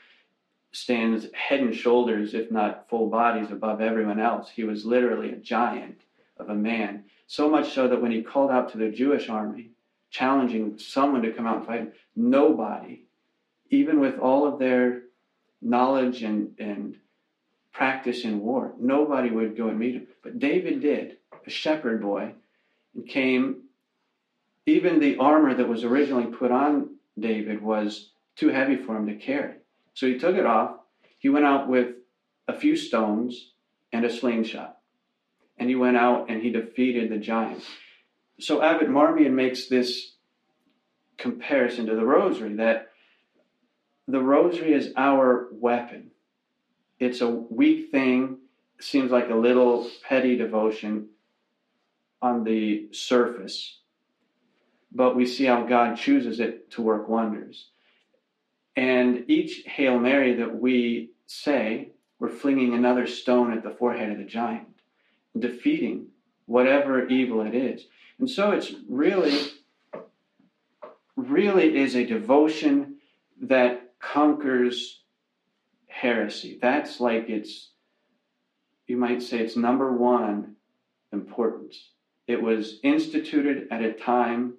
stands head and shoulders, if not full bodies, above everyone else. He was literally a giant of a man. So much so that when he called out to the Jewish army, challenging someone to come out and fight him, nobody, even with all of their knowledge and, and practice in war, nobody would go and meet him. But David did, a shepherd boy, and came. Even the armor that was originally put on David was too heavy for him to carry. So he took it off. He went out with a few stones and a slingshot. And he went out and he defeated the giant. So Abbot Marmion makes this comparison to the rosary that the rosary is our weapon. It's a weak thing, seems like a little petty devotion on the surface but we see how God chooses it to work wonders. And each Hail Mary that we say, we're flinging another stone at the forehead of the giant, defeating whatever evil it is. And so it's really, really is a devotion that conquers heresy. That's like it's, you might say it's number one importance. It was instituted at a time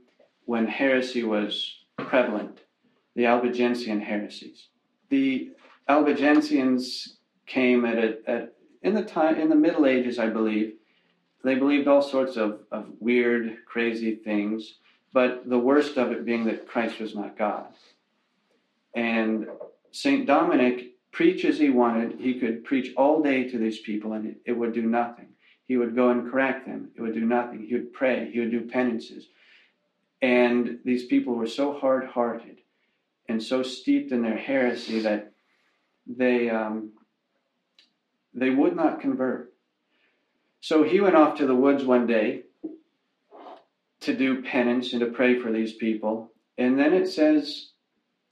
when heresy was prevalent, the Albigensian heresies. The Albigensians came at, a, at in the time in the Middle Ages, I believe. They believed all sorts of, of weird, crazy things, but the worst of it being that Christ was not God. And Saint Dominic preach as he wanted. He could preach all day to these people, and it, it would do nothing. He would go and correct them. It would do nothing. He would pray. He would do penances. And these people were so hard hearted and so steeped in their heresy that they, um, they would not convert. So he went off to the woods one day to do penance and to pray for these people. And then it says,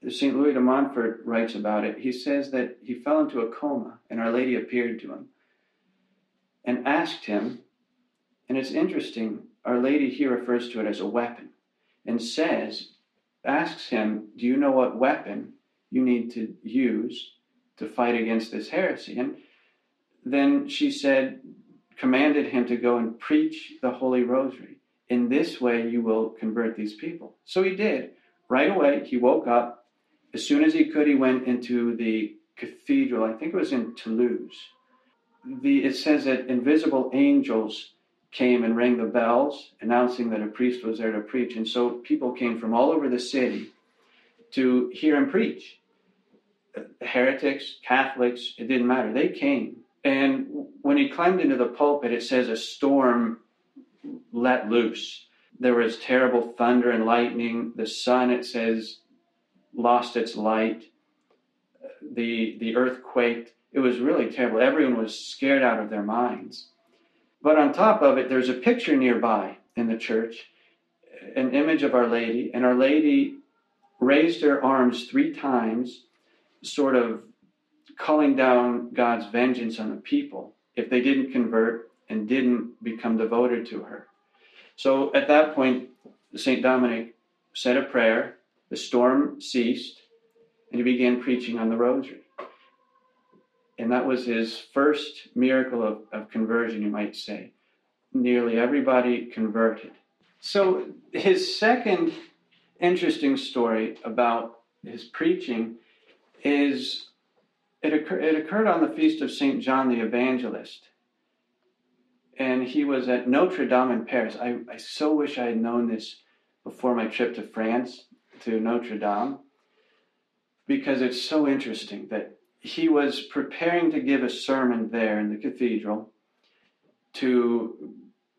St. Louis de Montfort writes about it. He says that he fell into a coma and Our Lady appeared to him and asked him, and it's interesting, Our Lady here refers to it as a weapon and says, asks him, Do you know what weapon you need to use to fight against this heresy? And then she said, commanded him to go and preach the Holy Rosary. In this way, you will convert these people. So he did. Right away, he woke up. As soon as he could, he went into the cathedral. I think it was in Toulouse. The, it says that invisible angels came and rang the bells, announcing that a priest was there to preach. And so people came from all over the city to hear him preach. Heretics, Catholics, it didn't matter. They came. And when he climbed into the pulpit, it says a storm let loose. There was terrible thunder and lightning. The sun, it says, lost its light. The, the earth quaked. It was really terrible. Everyone was scared out of their minds. But on top of it, there's a picture nearby in the church, an image of Our Lady, and Our Lady raised her arms three times, sort of calling down God's vengeance on the people if they didn't convert and didn't become devoted to her. So at that point, St. Dominic said a prayer, the storm ceased, and he began preaching on the rosary. And that was his first miracle of, of conversion, you might say. Nearly everybody converted. So his second interesting story about his preaching is it, occur, it occurred on the feast of St. John the Evangelist. And he was at Notre Dame in Paris. I, I so wish I had known this before my trip to France to Notre Dame because it's so interesting that he was preparing to give a sermon there in the cathedral to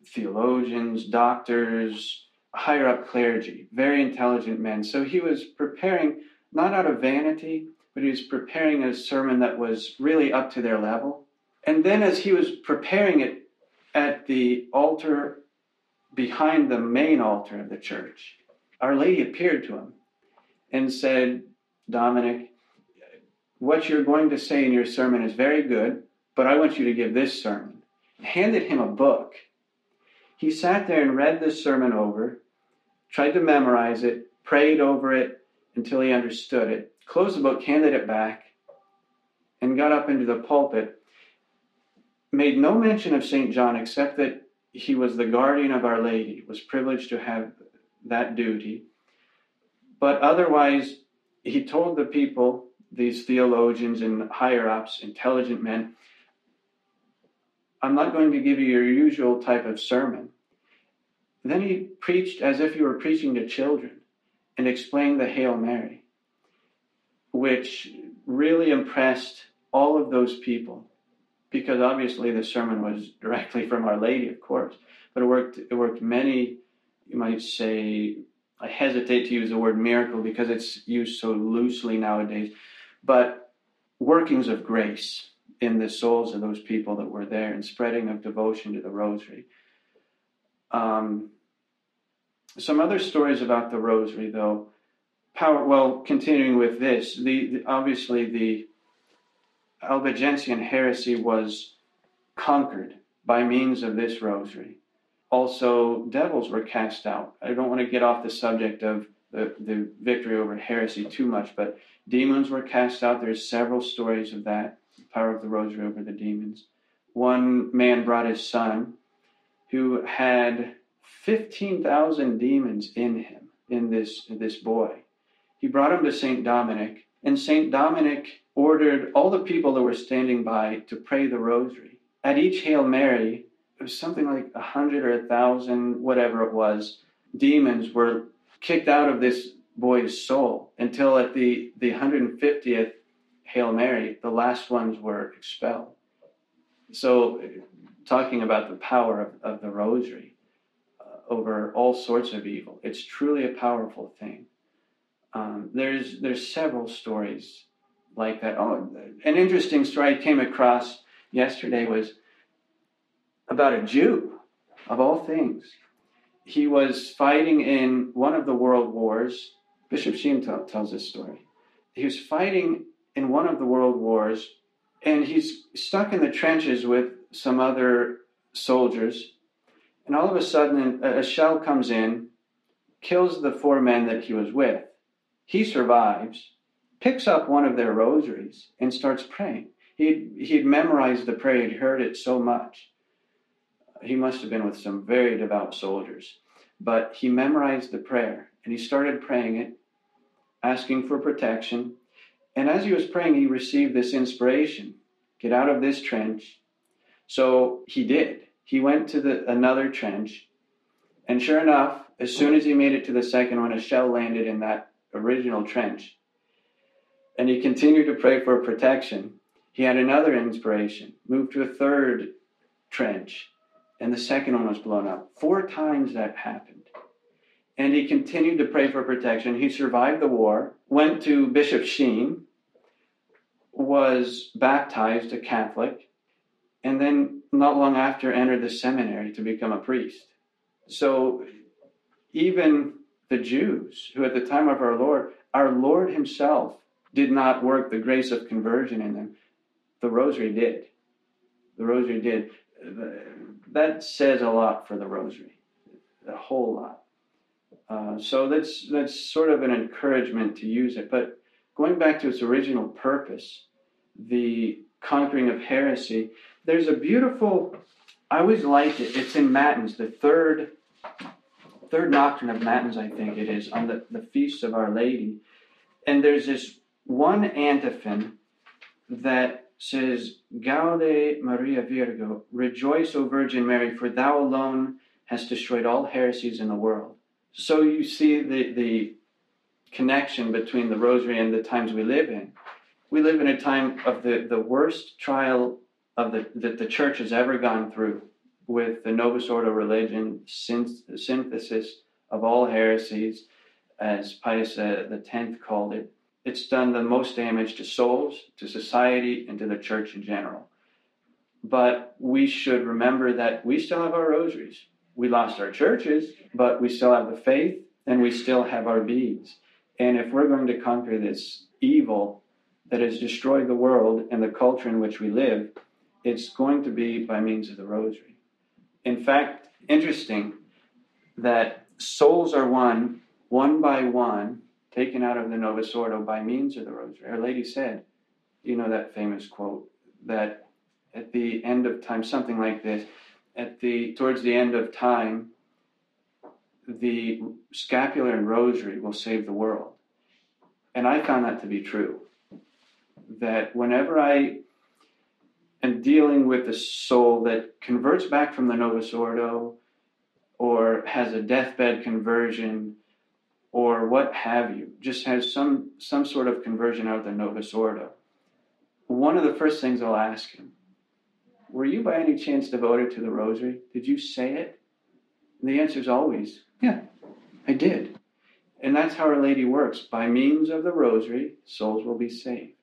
theologians, doctors, higher up clergy, very intelligent men. So he was preparing, not out of vanity, but he was preparing a sermon that was really up to their level. And then as he was preparing it at the altar behind the main altar of the church, Our Lady appeared to him and said, Dominic, what you're going to say in your sermon is very good, but I want you to give this sermon. Handed him a book. He sat there and read this sermon over, tried to memorize it, prayed over it until he understood it, closed the book, handed it back, and got up into the pulpit. Made no mention of St. John except that he was the guardian of Our Lady, was privileged to have that duty. But otherwise, he told the people these theologians and higher ups, intelligent men, I'm not going to give you your usual type of sermon. Then he preached as if he were preaching to children and explained the Hail Mary, which really impressed all of those people because obviously the sermon was directly from Our Lady, of course, but it worked, it worked many, you might say, I hesitate to use the word miracle because it's used so loosely nowadays, but workings of grace in the souls of those people that were there and spreading of devotion to the rosary. Um, some other stories about the rosary, though. Power. Well, continuing with this, the, the obviously the Albigensian heresy was conquered by means of this rosary. Also, devils were cast out. I don't want to get off the subject of the, the victory over heresy too much, but demons were cast out. There's several stories of that, the power of the rosary over the demons. One man brought his son who had 15,000 demons in him, in this, this boy. He brought him to St. Dominic, and St. Dominic ordered all the people that were standing by to pray the rosary. At each Hail Mary, it was something like a hundred or a thousand, whatever it was, demons were kicked out of this boy's soul until at the, the 150th Hail Mary, the last ones were expelled. So, talking about the power of, of the rosary uh, over all sorts of evil, it's truly a powerful thing. Um, there's there's several stories like that. Oh, an interesting story I came across yesterday was about a Jew, of all things. He was fighting in one of the world wars. Bishop Sheen t- tells this story. He was fighting in one of the world wars, and he's stuck in the trenches with some other soldiers. And all of a sudden, a shell comes in, kills the four men that he was with. He survives, picks up one of their rosaries, and starts praying. He'd, he'd memorized the prayer, he'd heard it so much. He must have been with some very devout soldiers. But he memorized the prayer and he started praying it, asking for protection. And as he was praying, he received this inspiration get out of this trench. So he did. He went to the, another trench. And sure enough, as soon as he made it to the second one, a shell landed in that original trench. And he continued to pray for protection. He had another inspiration, moved to a third trench, and the second one was blown up. Four times that happened. And he continued to pray for protection. He survived the war, went to Bishop Sheen, was baptized a Catholic, and then not long after entered the seminary to become a priest. So even the Jews, who at the time of our Lord, our Lord Himself did not work the grace of conversion in them. The rosary did. The rosary did. That says a lot for the rosary, a whole lot. Uh, so that's that's sort of an encouragement to use it. But going back to its original purpose, the conquering of heresy, there's a beautiful. I always liked it. It's in Matins, the third third nocturne of Matins, I think it is, on the, the feast of Our Lady. And there's this one antiphon that says, Gaude Maria Virgo, rejoice, O Virgin Mary, for thou alone hast destroyed all heresies in the world. So you see the, the connection between the rosary and the times we live in. We live in a time of the, the worst trial of the, that the church has ever gone through with the Novus Ordo religion, the synthesis of all heresies, as Pius uh, X called it. It's done the most damage to souls, to society, and to the church in general. But we should remember that we still have our rosaries. We lost our churches, but we still have the faith and we still have our beads. And if we're going to conquer this evil that has destroyed the world and the culture in which we live, it's going to be by means of the rosary in fact, interesting that souls are won one by one, taken out of the Novus Ordo by means of the rosary. Our Lady said, you know that famous quote, that at the end of time, something like this, at the towards the end of time, the scapular and rosary will save the world. And I found that to be true. That whenever I and dealing with a soul that converts back from the Novus Ordo or has a deathbed conversion or what have you, just has some, some sort of conversion out of the Novus Ordo, one of the first things I'll ask him, were you by any chance devoted to the rosary? Did you say it? And the answer is always, yeah, I did. And that's how Our Lady works. By means of the rosary, souls will be saved.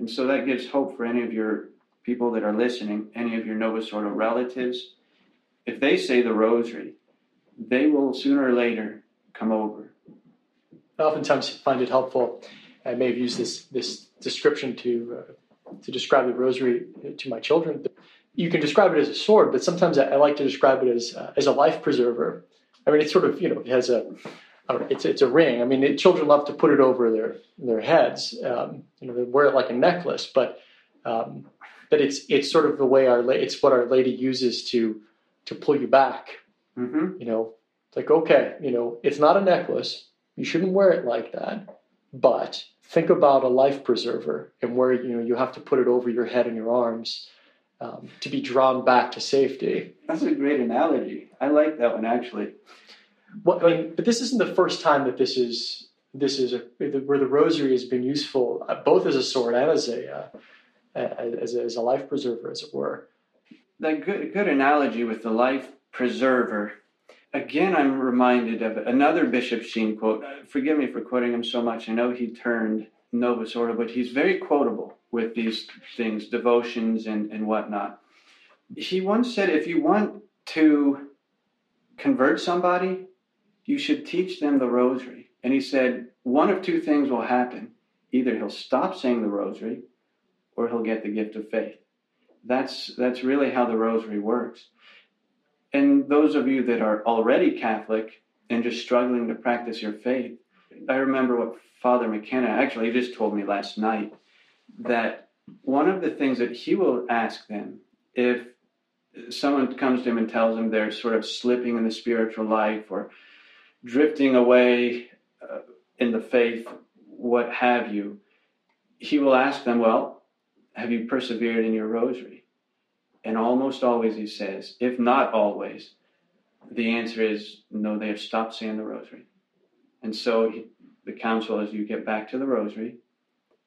And so that gives hope for any of your people that are listening, any of your Novus Ordo relatives, if they say the rosary, they will sooner or later come over.
I oftentimes find it helpful. I may have used this this description to uh, to describe the rosary to my children. You can describe it as a sword, but sometimes I, I like to describe it as uh, as a life preserver. I mean, it's sort of you know it has a it's it's a ring. I mean, it, children love to put it over their their heads. Um, you know, they wear it like a necklace, but um, but it's it's sort of the way our it's what our lady uses to to pull you back.
hmm
You know, it's like okay, you know, it's not a necklace. You shouldn't wear it like that. But think about a life preserver and where you know you have to put it over your head and your arms um, to be drawn back to safety.
That's a great analogy. I like that one actually.
Well, I mean, but this isn't the first time that this is this is a, where the rosary has been useful, uh, both as a sword and as a uh, as a, as a life preserver, as it were.
That good good analogy with the life preserver. Again, I'm reminded of another Bishop Sheen quote. Forgive me for quoting him so much. I know he turned Novus Ordo, but he's very quotable with these things, devotions and, and whatnot. He once said, if you want to convert somebody, you should teach them the rosary. And he said, one of two things will happen. Either he'll stop saying the rosary or he'll get the gift of faith. That's, that's really how the rosary works. And those of you that are already Catholic and just struggling to practice your faith, I remember what Father McKenna actually just told me last night that one of the things that he will ask them if someone comes to him and tells him they're sort of slipping in the spiritual life or drifting away uh, in the faith, what have you, he will ask them, Well, have you persevered in your rosary? And almost always he says, if not always, the answer is no, they have stopped saying the rosary. And so he, the counsel is you get back to the rosary,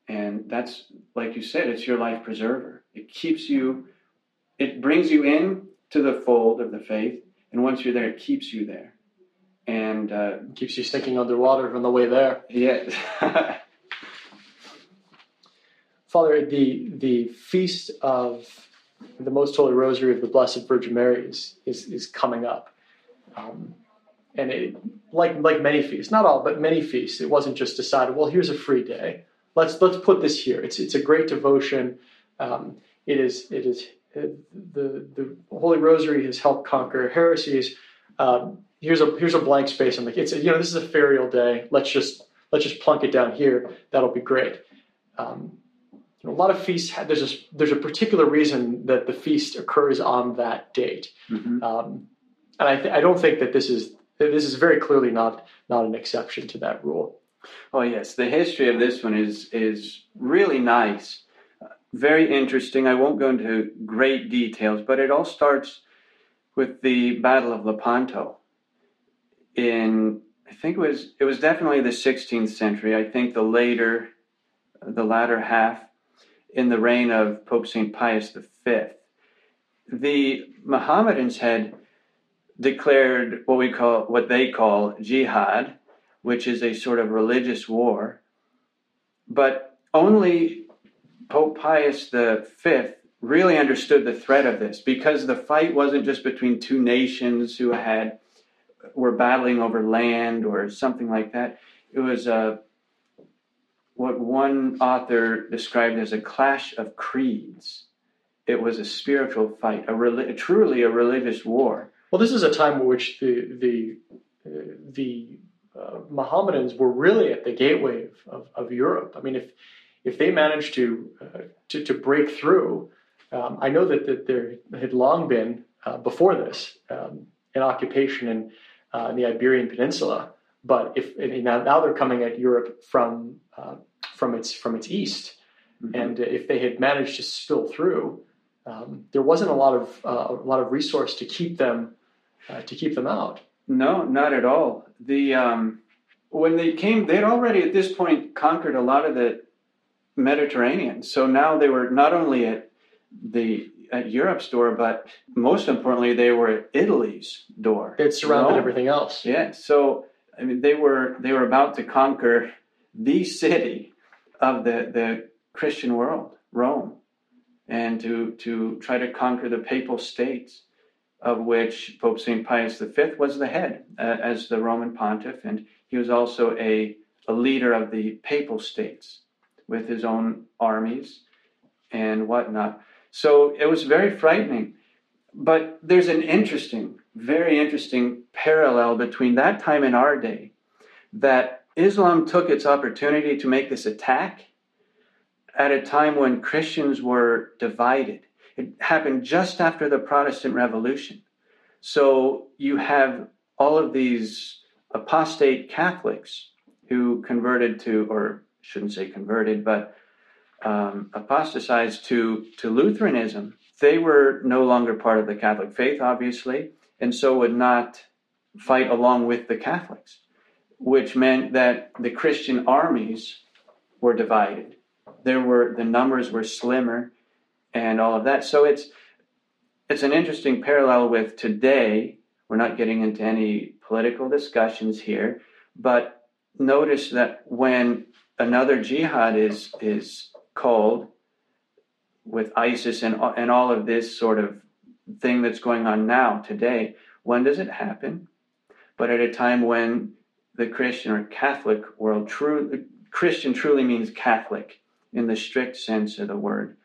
and that's, like you said, it's your life preserver. It keeps you, it brings you in to the fold of the faith, and once you're there, it keeps you there. And uh,
keeps you sticking underwater on the way there.
yeah,
Father, the the feast of the Most Holy Rosary of the Blessed Virgin Mary is is, is coming up, um, and it, like like many feasts, not all, but many feasts, it wasn't just decided. Well, here's a free day. Let's let's put this here. It's it's a great devotion. Um, it is it is uh, the the Holy Rosary has helped conquer heresies. Um, here's a here's a blank space on the it's you know this is a ferial day. Let's just let's just plunk it down here. That'll be great. Um, know, a lot of feasts have, there's a there's a particular reason that the feast occurs on that date,
Mhm.
um, and I th- I don't think that this is this is very clearly not not an exception to that rule.
Oh yes, the history of this one is is really nice, very interesting. I won't go into great details, but it all starts with the Battle of Lepanto. In I think it was it was definitely the 16th century. I think the later, the latter half, in the reign of Pope Saint Pius V. The Mohammedans had declared what we call what they call jihad which is a sort of religious war. But only Pope Pius V really understood the threat of this because the fight wasn't just between two nations who had were battling over land or something like that. It was uh, what one author described as a clash of creeds. It was a spiritual fight, a reli- truly a religious war.
Well, this is a time in which the the uh, the uh, Mohammedans were really at the gateway of, of, of Europe. I mean, if if they managed to uh, to, to break through, um, I know that, that there had long been uh, before this um, an occupation in, uh, in the Iberian Peninsula, but if and now, now they're coming at Europe from uh, from its from its east, and if they had managed to spill through, um, there wasn't a lot of uh, a lot of resource to keep them uh, to keep them out.
No, not at all. The um, when they came, they'd already at this point conquered a lot of the Mediterranean. So now they were not only at the at Europe's door, but most importantly, they were at Italy's door.
It surrounded
Rome.
everything else.
Yeah. So I mean, they were they were about to conquer the city of the the Christian world, Rome, and to to try to conquer the papal states, of which Pope Saint Pius V was the head uh, as the Roman pontiff, and he was also a a leader of the papal states with his own armies and whatnot. So it was very frightening. But there's an interesting, very interesting parallel between that time and our day that Islam took its opportunity to make this attack at a time when Christians were divided. It happened just after the Protestant Revolution. So you have all of these apostate Catholics who converted to, or shouldn't say converted, but um, apostatized to, to Lutheranism. They were no longer part of the Catholic faith, obviously, and so would not fight along with the Catholics, which meant that the Christian armies were divided. There were the numbers were slimmer and all of that. So it's it's an interesting parallel with today. We're not getting into any political discussions here, but notice that when another jihad is is called with ISIS and and all of this sort of thing that's going on now today, when does it happen? But at a time when the Christian or Catholic world, true Christian truly means Catholic in the strict sense of the word.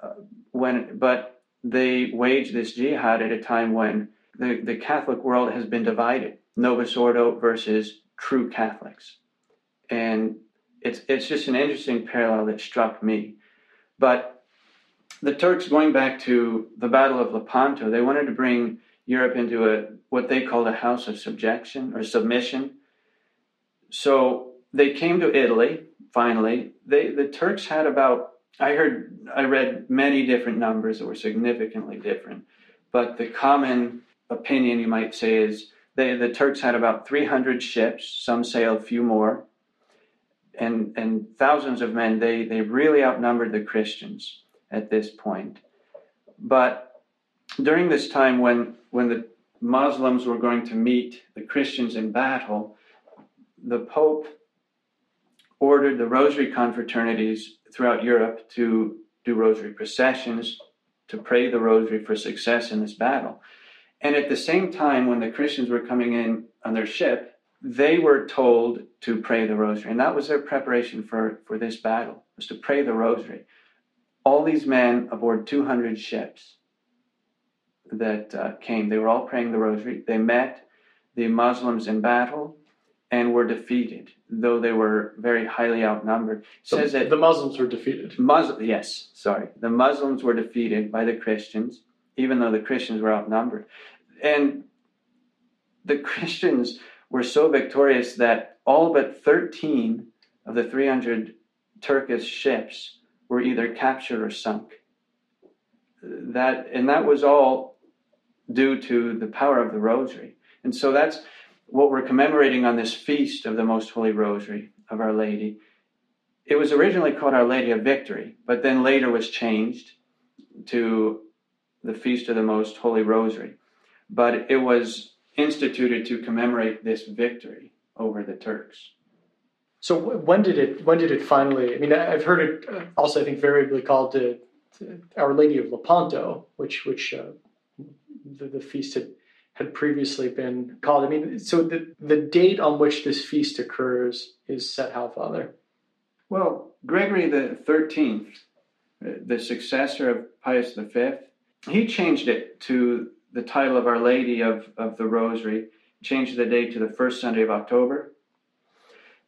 Uh, when, but they wage this jihad at a time when the, the Catholic world has been divided, Novus Ordo versus true Catholics. And it's, it's just an interesting parallel that struck me. But the Turks, going back to the Battle of Lepanto, they wanted to bring Europe into a what they called a house of subjection or submission. So they came to Italy. Finally, they the Turks had about I heard I read many different numbers that were significantly different, but the common opinion you might say is they the Turks had about 300 ships. Some sailed a few more, and and thousands of men. They they really outnumbered the Christians at this point. But during this time when when the Muslims were going to meet the Christians in battle, the Pope ordered the rosary confraternities throughout Europe to do rosary processions, to pray the rosary for success in this battle. And at the same time, when the Christians were coming in on their ship, they were told to pray the rosary. And that was their preparation for, for this battle, was to pray the rosary. All these men aboard 200 ships that uh, came, they were all praying the rosary. They met the Muslims in battle and were defeated, though they were very highly outnumbered. It
so
says that
the Muslims were defeated.
Muslim, yes, sorry, the Muslims were defeated by the Christians, even though the Christians were outnumbered, and the Christians were so victorious that all but 13 of the 300 Turkish ships were either captured or sunk. That and that was all due to the power of the rosary. And so that's what we're commemorating on this feast of the Most Holy Rosary of Our Lady. It was originally called Our Lady of Victory, but then later was changed to the Feast of the Most Holy Rosary. But it was instituted to commemorate this victory over the Turks.
So when did it when did it finally? I mean, I've heard it also. I think variably called to, to Our Lady of Lepanto, which which uh, the, the feast had had previously been called. I mean, so the, the date on which this feast occurs is set how, Father?
Well, Gregory the 13th, the successor of Pius V, he changed it to the title of Our Lady of, of the Rosary, changed the date to the first Sunday of October.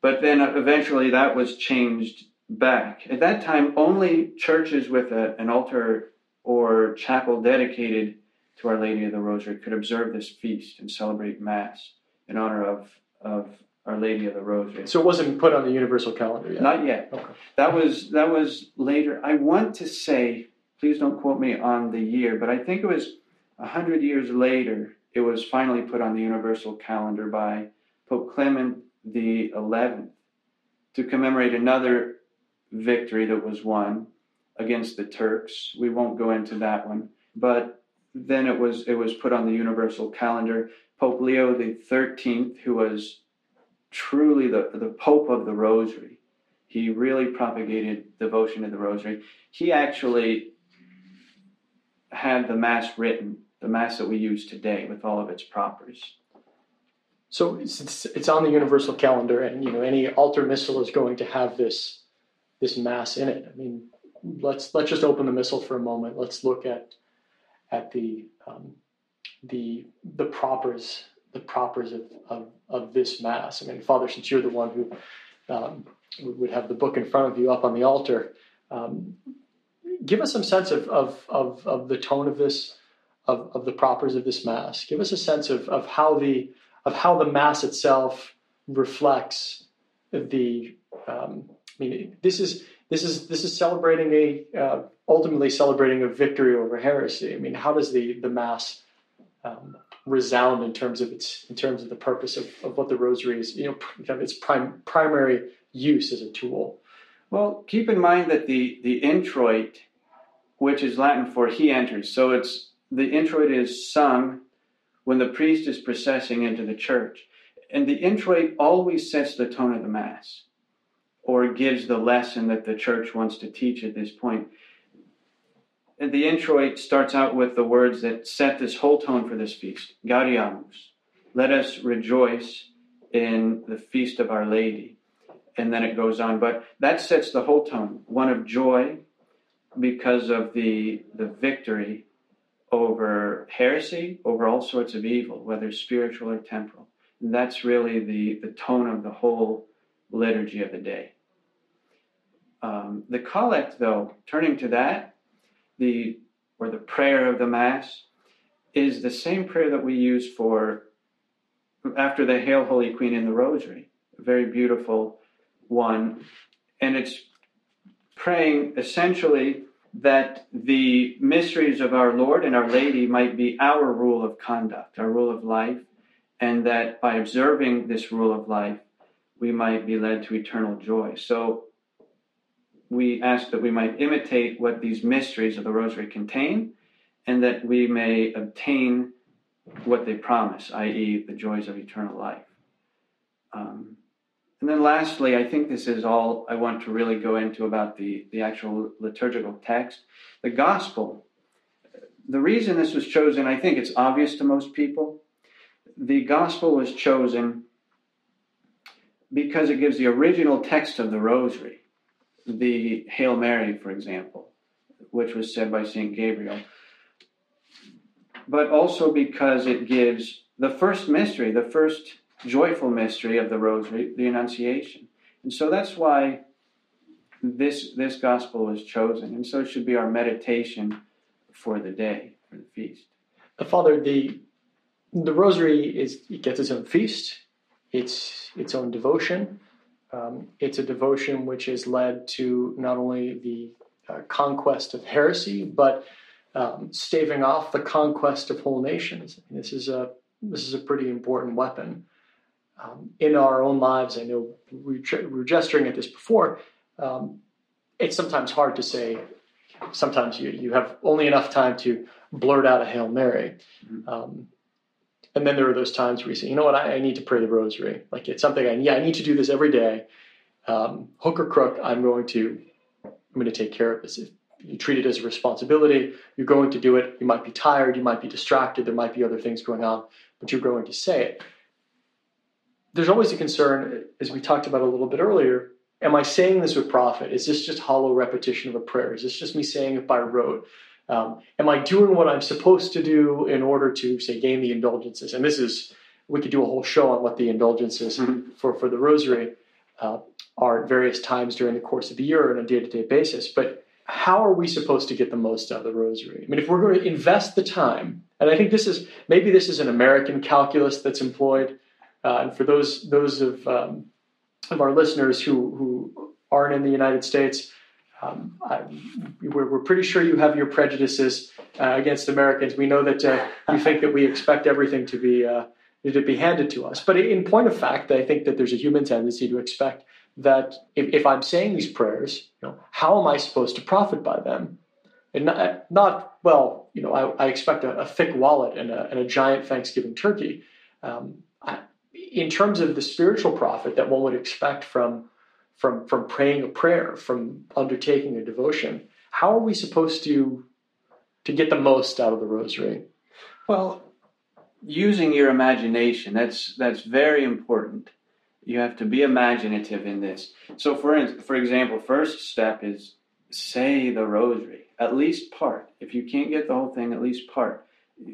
But then eventually that was changed back. At that time, only churches with a, an altar or chapel dedicated to Our Lady of the Rosary could observe this feast and celebrate Mass in honor of, of Our Lady of the Rosary.
So it wasn't put on the universal calendar yet?
Not yet.
Okay.
That was that was later. I want to say, please don't quote me on the year, but I think it was a hundred years later. It was finally put on the universal calendar by Pope Clement the Eleventh to commemorate another victory that was won against the Turks. We won't go into that one, but then it was it was put on the universal calendar. Pope Leo the Thirteenth, who was truly the, the Pope of the Rosary, he really propagated devotion to the Rosary. He actually had the Mass written, the Mass that we use today with all of its propers.
So it's, it's on the universal calendar, and you know any altar missal is going to have this this Mass in it. I mean, let's let's just open the missal for a moment. Let's look at at the um, the the propers the propers of, of, of this mass. I mean, Father, since you're the one who um, would have the book in front of you up on the altar, um, give us some sense of, of, of, of, the tone of this of, of the propers of this mass. Give us a sense of, of how the of how the mass itself reflects the. Um, I mean, this is this is this is celebrating a uh, ultimately celebrating a victory over heresy. I mean, how does the the mass um, resound in terms of its in terms of the purpose of, of what the rosary is? You know, its prime, primary use as a tool.
Well, keep in mind that the the introit, which is Latin for he enters, so it's the introit is sung when the priest is processing into the church, and the introit always sets the tone of the mass, or gives the lesson that the church wants to teach at this point. And the introit starts out with the words that set this whole tone for this feast. Gaudeamus. Let us rejoice in the feast of Our Lady. And then it goes on. But that sets the whole tone. One of joy because of the the victory over heresy, over all sorts of evil, whether spiritual or temporal. And that's really the, the tone of the whole liturgy of the day. Um, the collect, though, turning to that, the or the prayer of the Mass, is the same prayer that we use for after the Hail Holy Queen in the Rosary. A very beautiful one. And it's praying essentially that the mysteries of our Lord and Our Lady might be our rule of conduct, our rule of life, and that by observing this rule of life, we might be led to eternal joy. So we ask that we might imitate what these mysteries of the Rosary contain, and that we may obtain what they promise, i.e., the joys of eternal life. Um, and then lastly, I think this is all I want to really go into about the, the actual liturgical text. The gospel, the reason this was chosen, I think it's obvious to most people. The gospel was chosen because it gives the original text of the rosary, the Hail Mary, for example, which was said by St. Gabriel, but also because it gives the first mystery, the first joyful mystery of the rosary, the Annunciation. And so that's why this this gospel was chosen. And so it should be our meditation for the day, for the feast.
Father, the the rosary is it gets its own feast, it's its own devotion. Um, it's a devotion which has led to not only the uh, conquest of heresy, but um, staving off the conquest of whole nations. This is a this is a pretty important weapon um, in our own lives. I know we, we were gesturing at this before. Um, it's sometimes hard to say. Sometimes you, you have only enough time to blurt out a Hail Mary. Mm-hmm. Um, and then there are those times where you say, you know what, I, I, need to pray the rosary. Like it's something I, yeah, I need to do this every day. Um, hook or crook, I'm going to, I'm going to take care of this. If you treat it as a responsibility, you're going to do it. You might be tired, you might be distracted, there might be other things going on, but you're going to say it there's always a concern, as we talked about a little bit earlier. Am I saying this with profit? Is this just hollow repetition of a prayer? Is this just me saying it by rote? Um, am I doing what I'm supposed to do in order to, say, gain the indulgences? And this is, we could do a whole show on what the indulgences mm-hmm. for, for the rosary uh, are at various times during the course of the year on a day to day basis. But how are we supposed to get the most out of the rosary? I mean, if we're going to invest the time, and I think this is maybe this is an American calculus that's employed. Uh, and for those those of um, of our listeners who who aren't in the United States, um, I, we're, we're, pretty sure you have your prejudices uh, against Americans. We know that uh, you think that we expect everything to be uh, to be handed to us. But in point of fact, I think that there's a human tendency to expect that if, if I'm saying these prayers, you know, how am I supposed to profit by them? And not, not well, you know, I, I expect a, a, thick wallet and a, and a giant Thanksgiving turkey. Um, in terms of the spiritual profit that one would expect from from from praying a prayer, from undertaking a devotion, how are we supposed to to get the most out of the rosary?
Well, using your imagination that's that's very important. You have to be imaginative in this. So, for for example, first step is say the rosary, at least part. If you can't get the whole thing, at least part.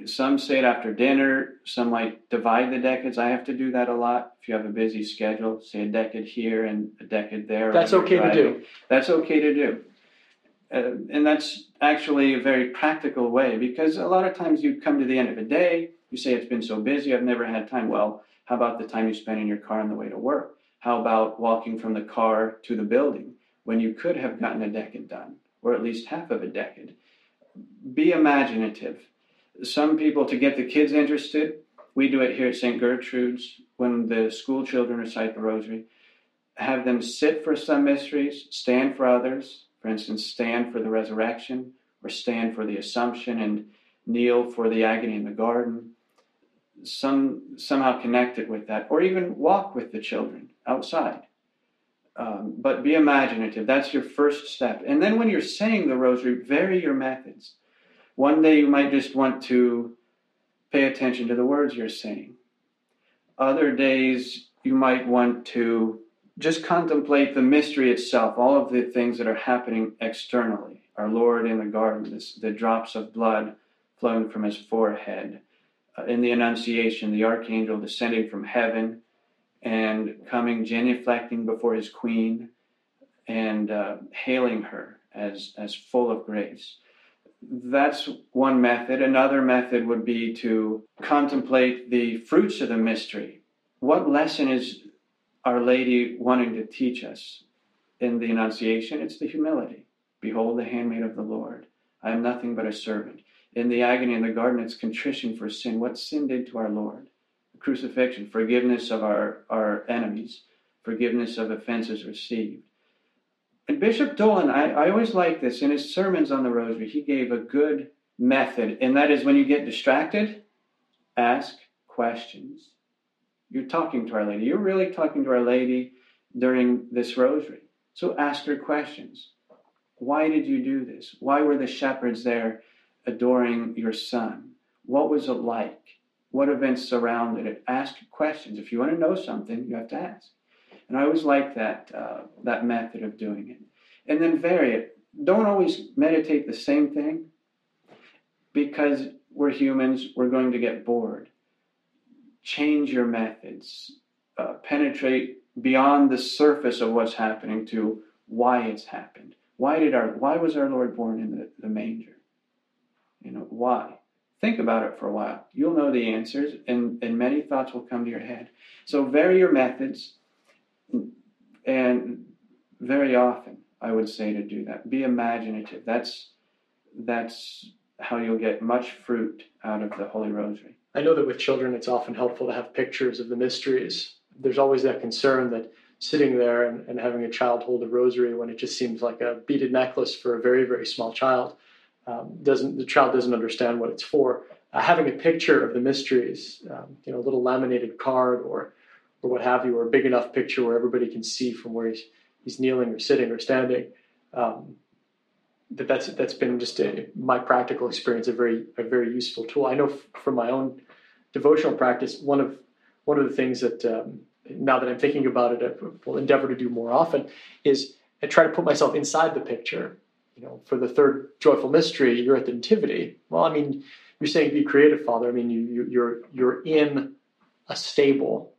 Some say it after dinner. Some might divide the decades. I have to do that a lot. If you have a busy schedule, say a decade here and a decade there.
That's okay to do.
That's okay to do. Uh, and that's actually a very practical way because a lot of times you come to the end of a day, you say it's been so busy, I've never had time. Well, how about the time you spend in your car on the way to work? How about walking from the car to the building when you could have gotten a decade done, or at least half of a decade? Be imaginative. Some people, to get the kids interested, we do it here at St. Gertrude's when the school children recite the rosary. Have them sit for some mysteries, stand for others, for instance, stand for the resurrection, or stand for the Assumption and kneel for the agony in the garden. Some somehow connect it with that, or even walk with the children outside. Um, but be imaginative. That's your first step. And then when you're saying the rosary, vary your methods. One day you might just want to pay attention to the words you're saying. Other days you might want to just contemplate the mystery itself, all of the things that are happening externally. Our Lord in the garden, this, the drops of blood flowing from his forehead. Uh, in the Annunciation, the archangel descending from heaven and coming genuflecting before his queen and uh, hailing her as, as full of grace. That's one method. Another method would be to contemplate the fruits of the mystery. What lesson is Our Lady wanting to teach us in the Annunciation? It's the humility. Behold, the handmaid of the Lord. I am nothing but a servant. In the agony in the garden, it's contrition for sin. What sin did to our Lord? The crucifixion, forgiveness of our, our enemies, forgiveness of offenses received. And Bishop Dolan, I, I always like this. In his sermons on the Rosary, he gave a good method, and that is when you get distracted, ask questions. You're talking to Our Lady. You're really talking to Our Lady during this Rosary. So ask her questions. Why did you do this? Why were the shepherds there adoring your son? What was it like? What events surrounded it? Ask questions. If you want to know something, you have to ask. And I always like that uh, that method of doing it. And then vary it. Don't always meditate the same thing because we're humans. We're going to get bored. Change your methods. Uh, penetrate beyond the surface of what's happening to why it's happened. Why did our why was our Lord born in the, the manger? You know, why? Think about it for a while. You'll know the answers and, and many thoughts will come to your head. So vary your methods and very often I would say to do that. Be imaginative. That's that's how you'll get much fruit out of the Holy Rosary.
I know that with children, it's often helpful to have pictures of the mysteries. There's always that concern that sitting there and, and having a child hold a rosary when it just seems like a beaded necklace for a very, very small child um, doesn't the child doesn't understand what it's for. Uh, having a picture of the mysteries, um, you know, a little laminated card or or what have you, or a big enough picture where everybody can see from where he's he's kneeling or sitting or standing. Um, that that's that's been just a, my practical experience a very a very useful tool. I know f- from my own devotional practice, one of one of the things that um, now that I'm thinking about it, I will endeavor to do more often is I try to put myself inside the picture. You know, for the third joyful mystery, you're at the nativity. Well, I mean, you're saying be creative, Father. I mean, you, you you're you're in a stable.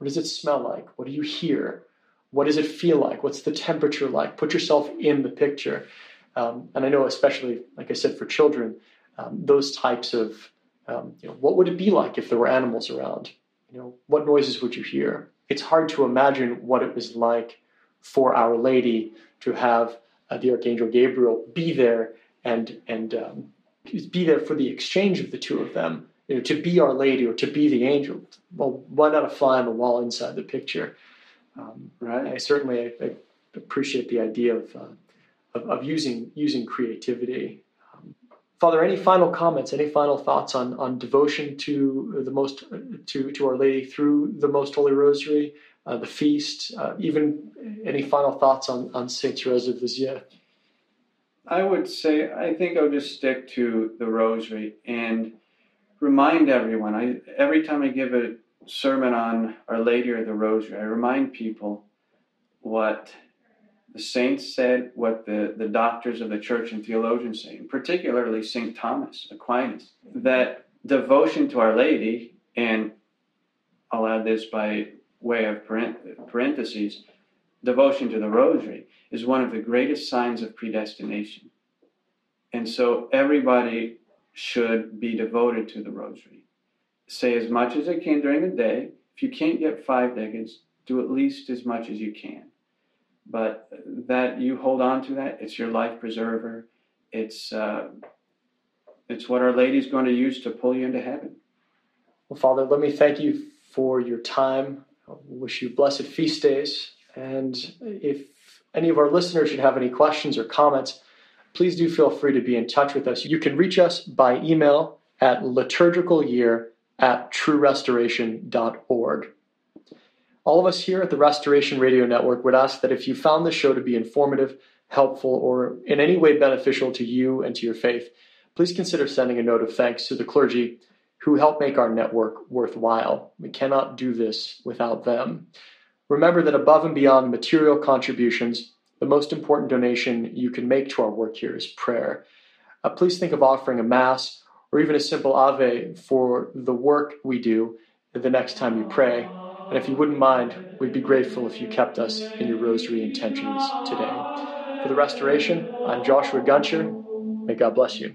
What does it smell like? What do you hear? What does it feel like? What's the temperature like? Put yourself in the picture. Um, and I know, especially like I said, for children, um, those types of um, you know, what would it be like if there were animals around? You know, what noises would you hear? It's hard to imagine what it was like for Our Lady to have uh, the Archangel Gabriel be there and and um, be there for the exchange of the two of them. You know, to be Our Lady or to be the angel. Well, why not a fly on the wall inside the picture? Um,
Right.
I certainly I, I appreciate the idea of, uh, of, of using using creativity. Um, Father, any final comments? Any final thoughts on on devotion to the most to to Our Lady through the Most Holy Rosary, uh, the feast? Uh, even any final thoughts on on Saint Therese of Lisieux?
I would say I think I'll just stick to the Rosary and remind everyone. I every time I give a sermon on Our Lady or the Rosary, I remind people what the saints said, what the, the doctors of the church and theologians say, and particularly St. Thomas Aquinas, that devotion to Our Lady, and I'll add this by way of parentheses, devotion to the Rosary, is one of the greatest signs of predestination. And so everybody should be devoted to the rosary. Say as much as they can during the day. If you can't get five decades, do at least as much as you can. But that you hold on to that, it's your life preserver. It's uh, it's what Our Lady's going to use to pull you into heaven.
Well, Father, let me thank you for your time. I wish you blessed feast days. And if any of our listeners should have any questions or comments, please do feel free to be in touch with us. You can reach us by email at liturgicalyear at truerestoration.org. All of us here at the Restoration Radio Network would ask that if you found the show to be informative, helpful, or in any way beneficial to you and to your faith, please consider sending a note of thanks to the clergy who help make our network worthwhile. We cannot do this without them. Remember that above and beyond material contributions, the most important donation you can make to our work here is prayer. Uh, please think of offering a Mass or even a simple Ave for the work we do the next time you pray. And if you wouldn't mind, we'd be grateful if you kept us in your rosary intentions today. For the restoration, I'm Joshua Guncher. May God bless you.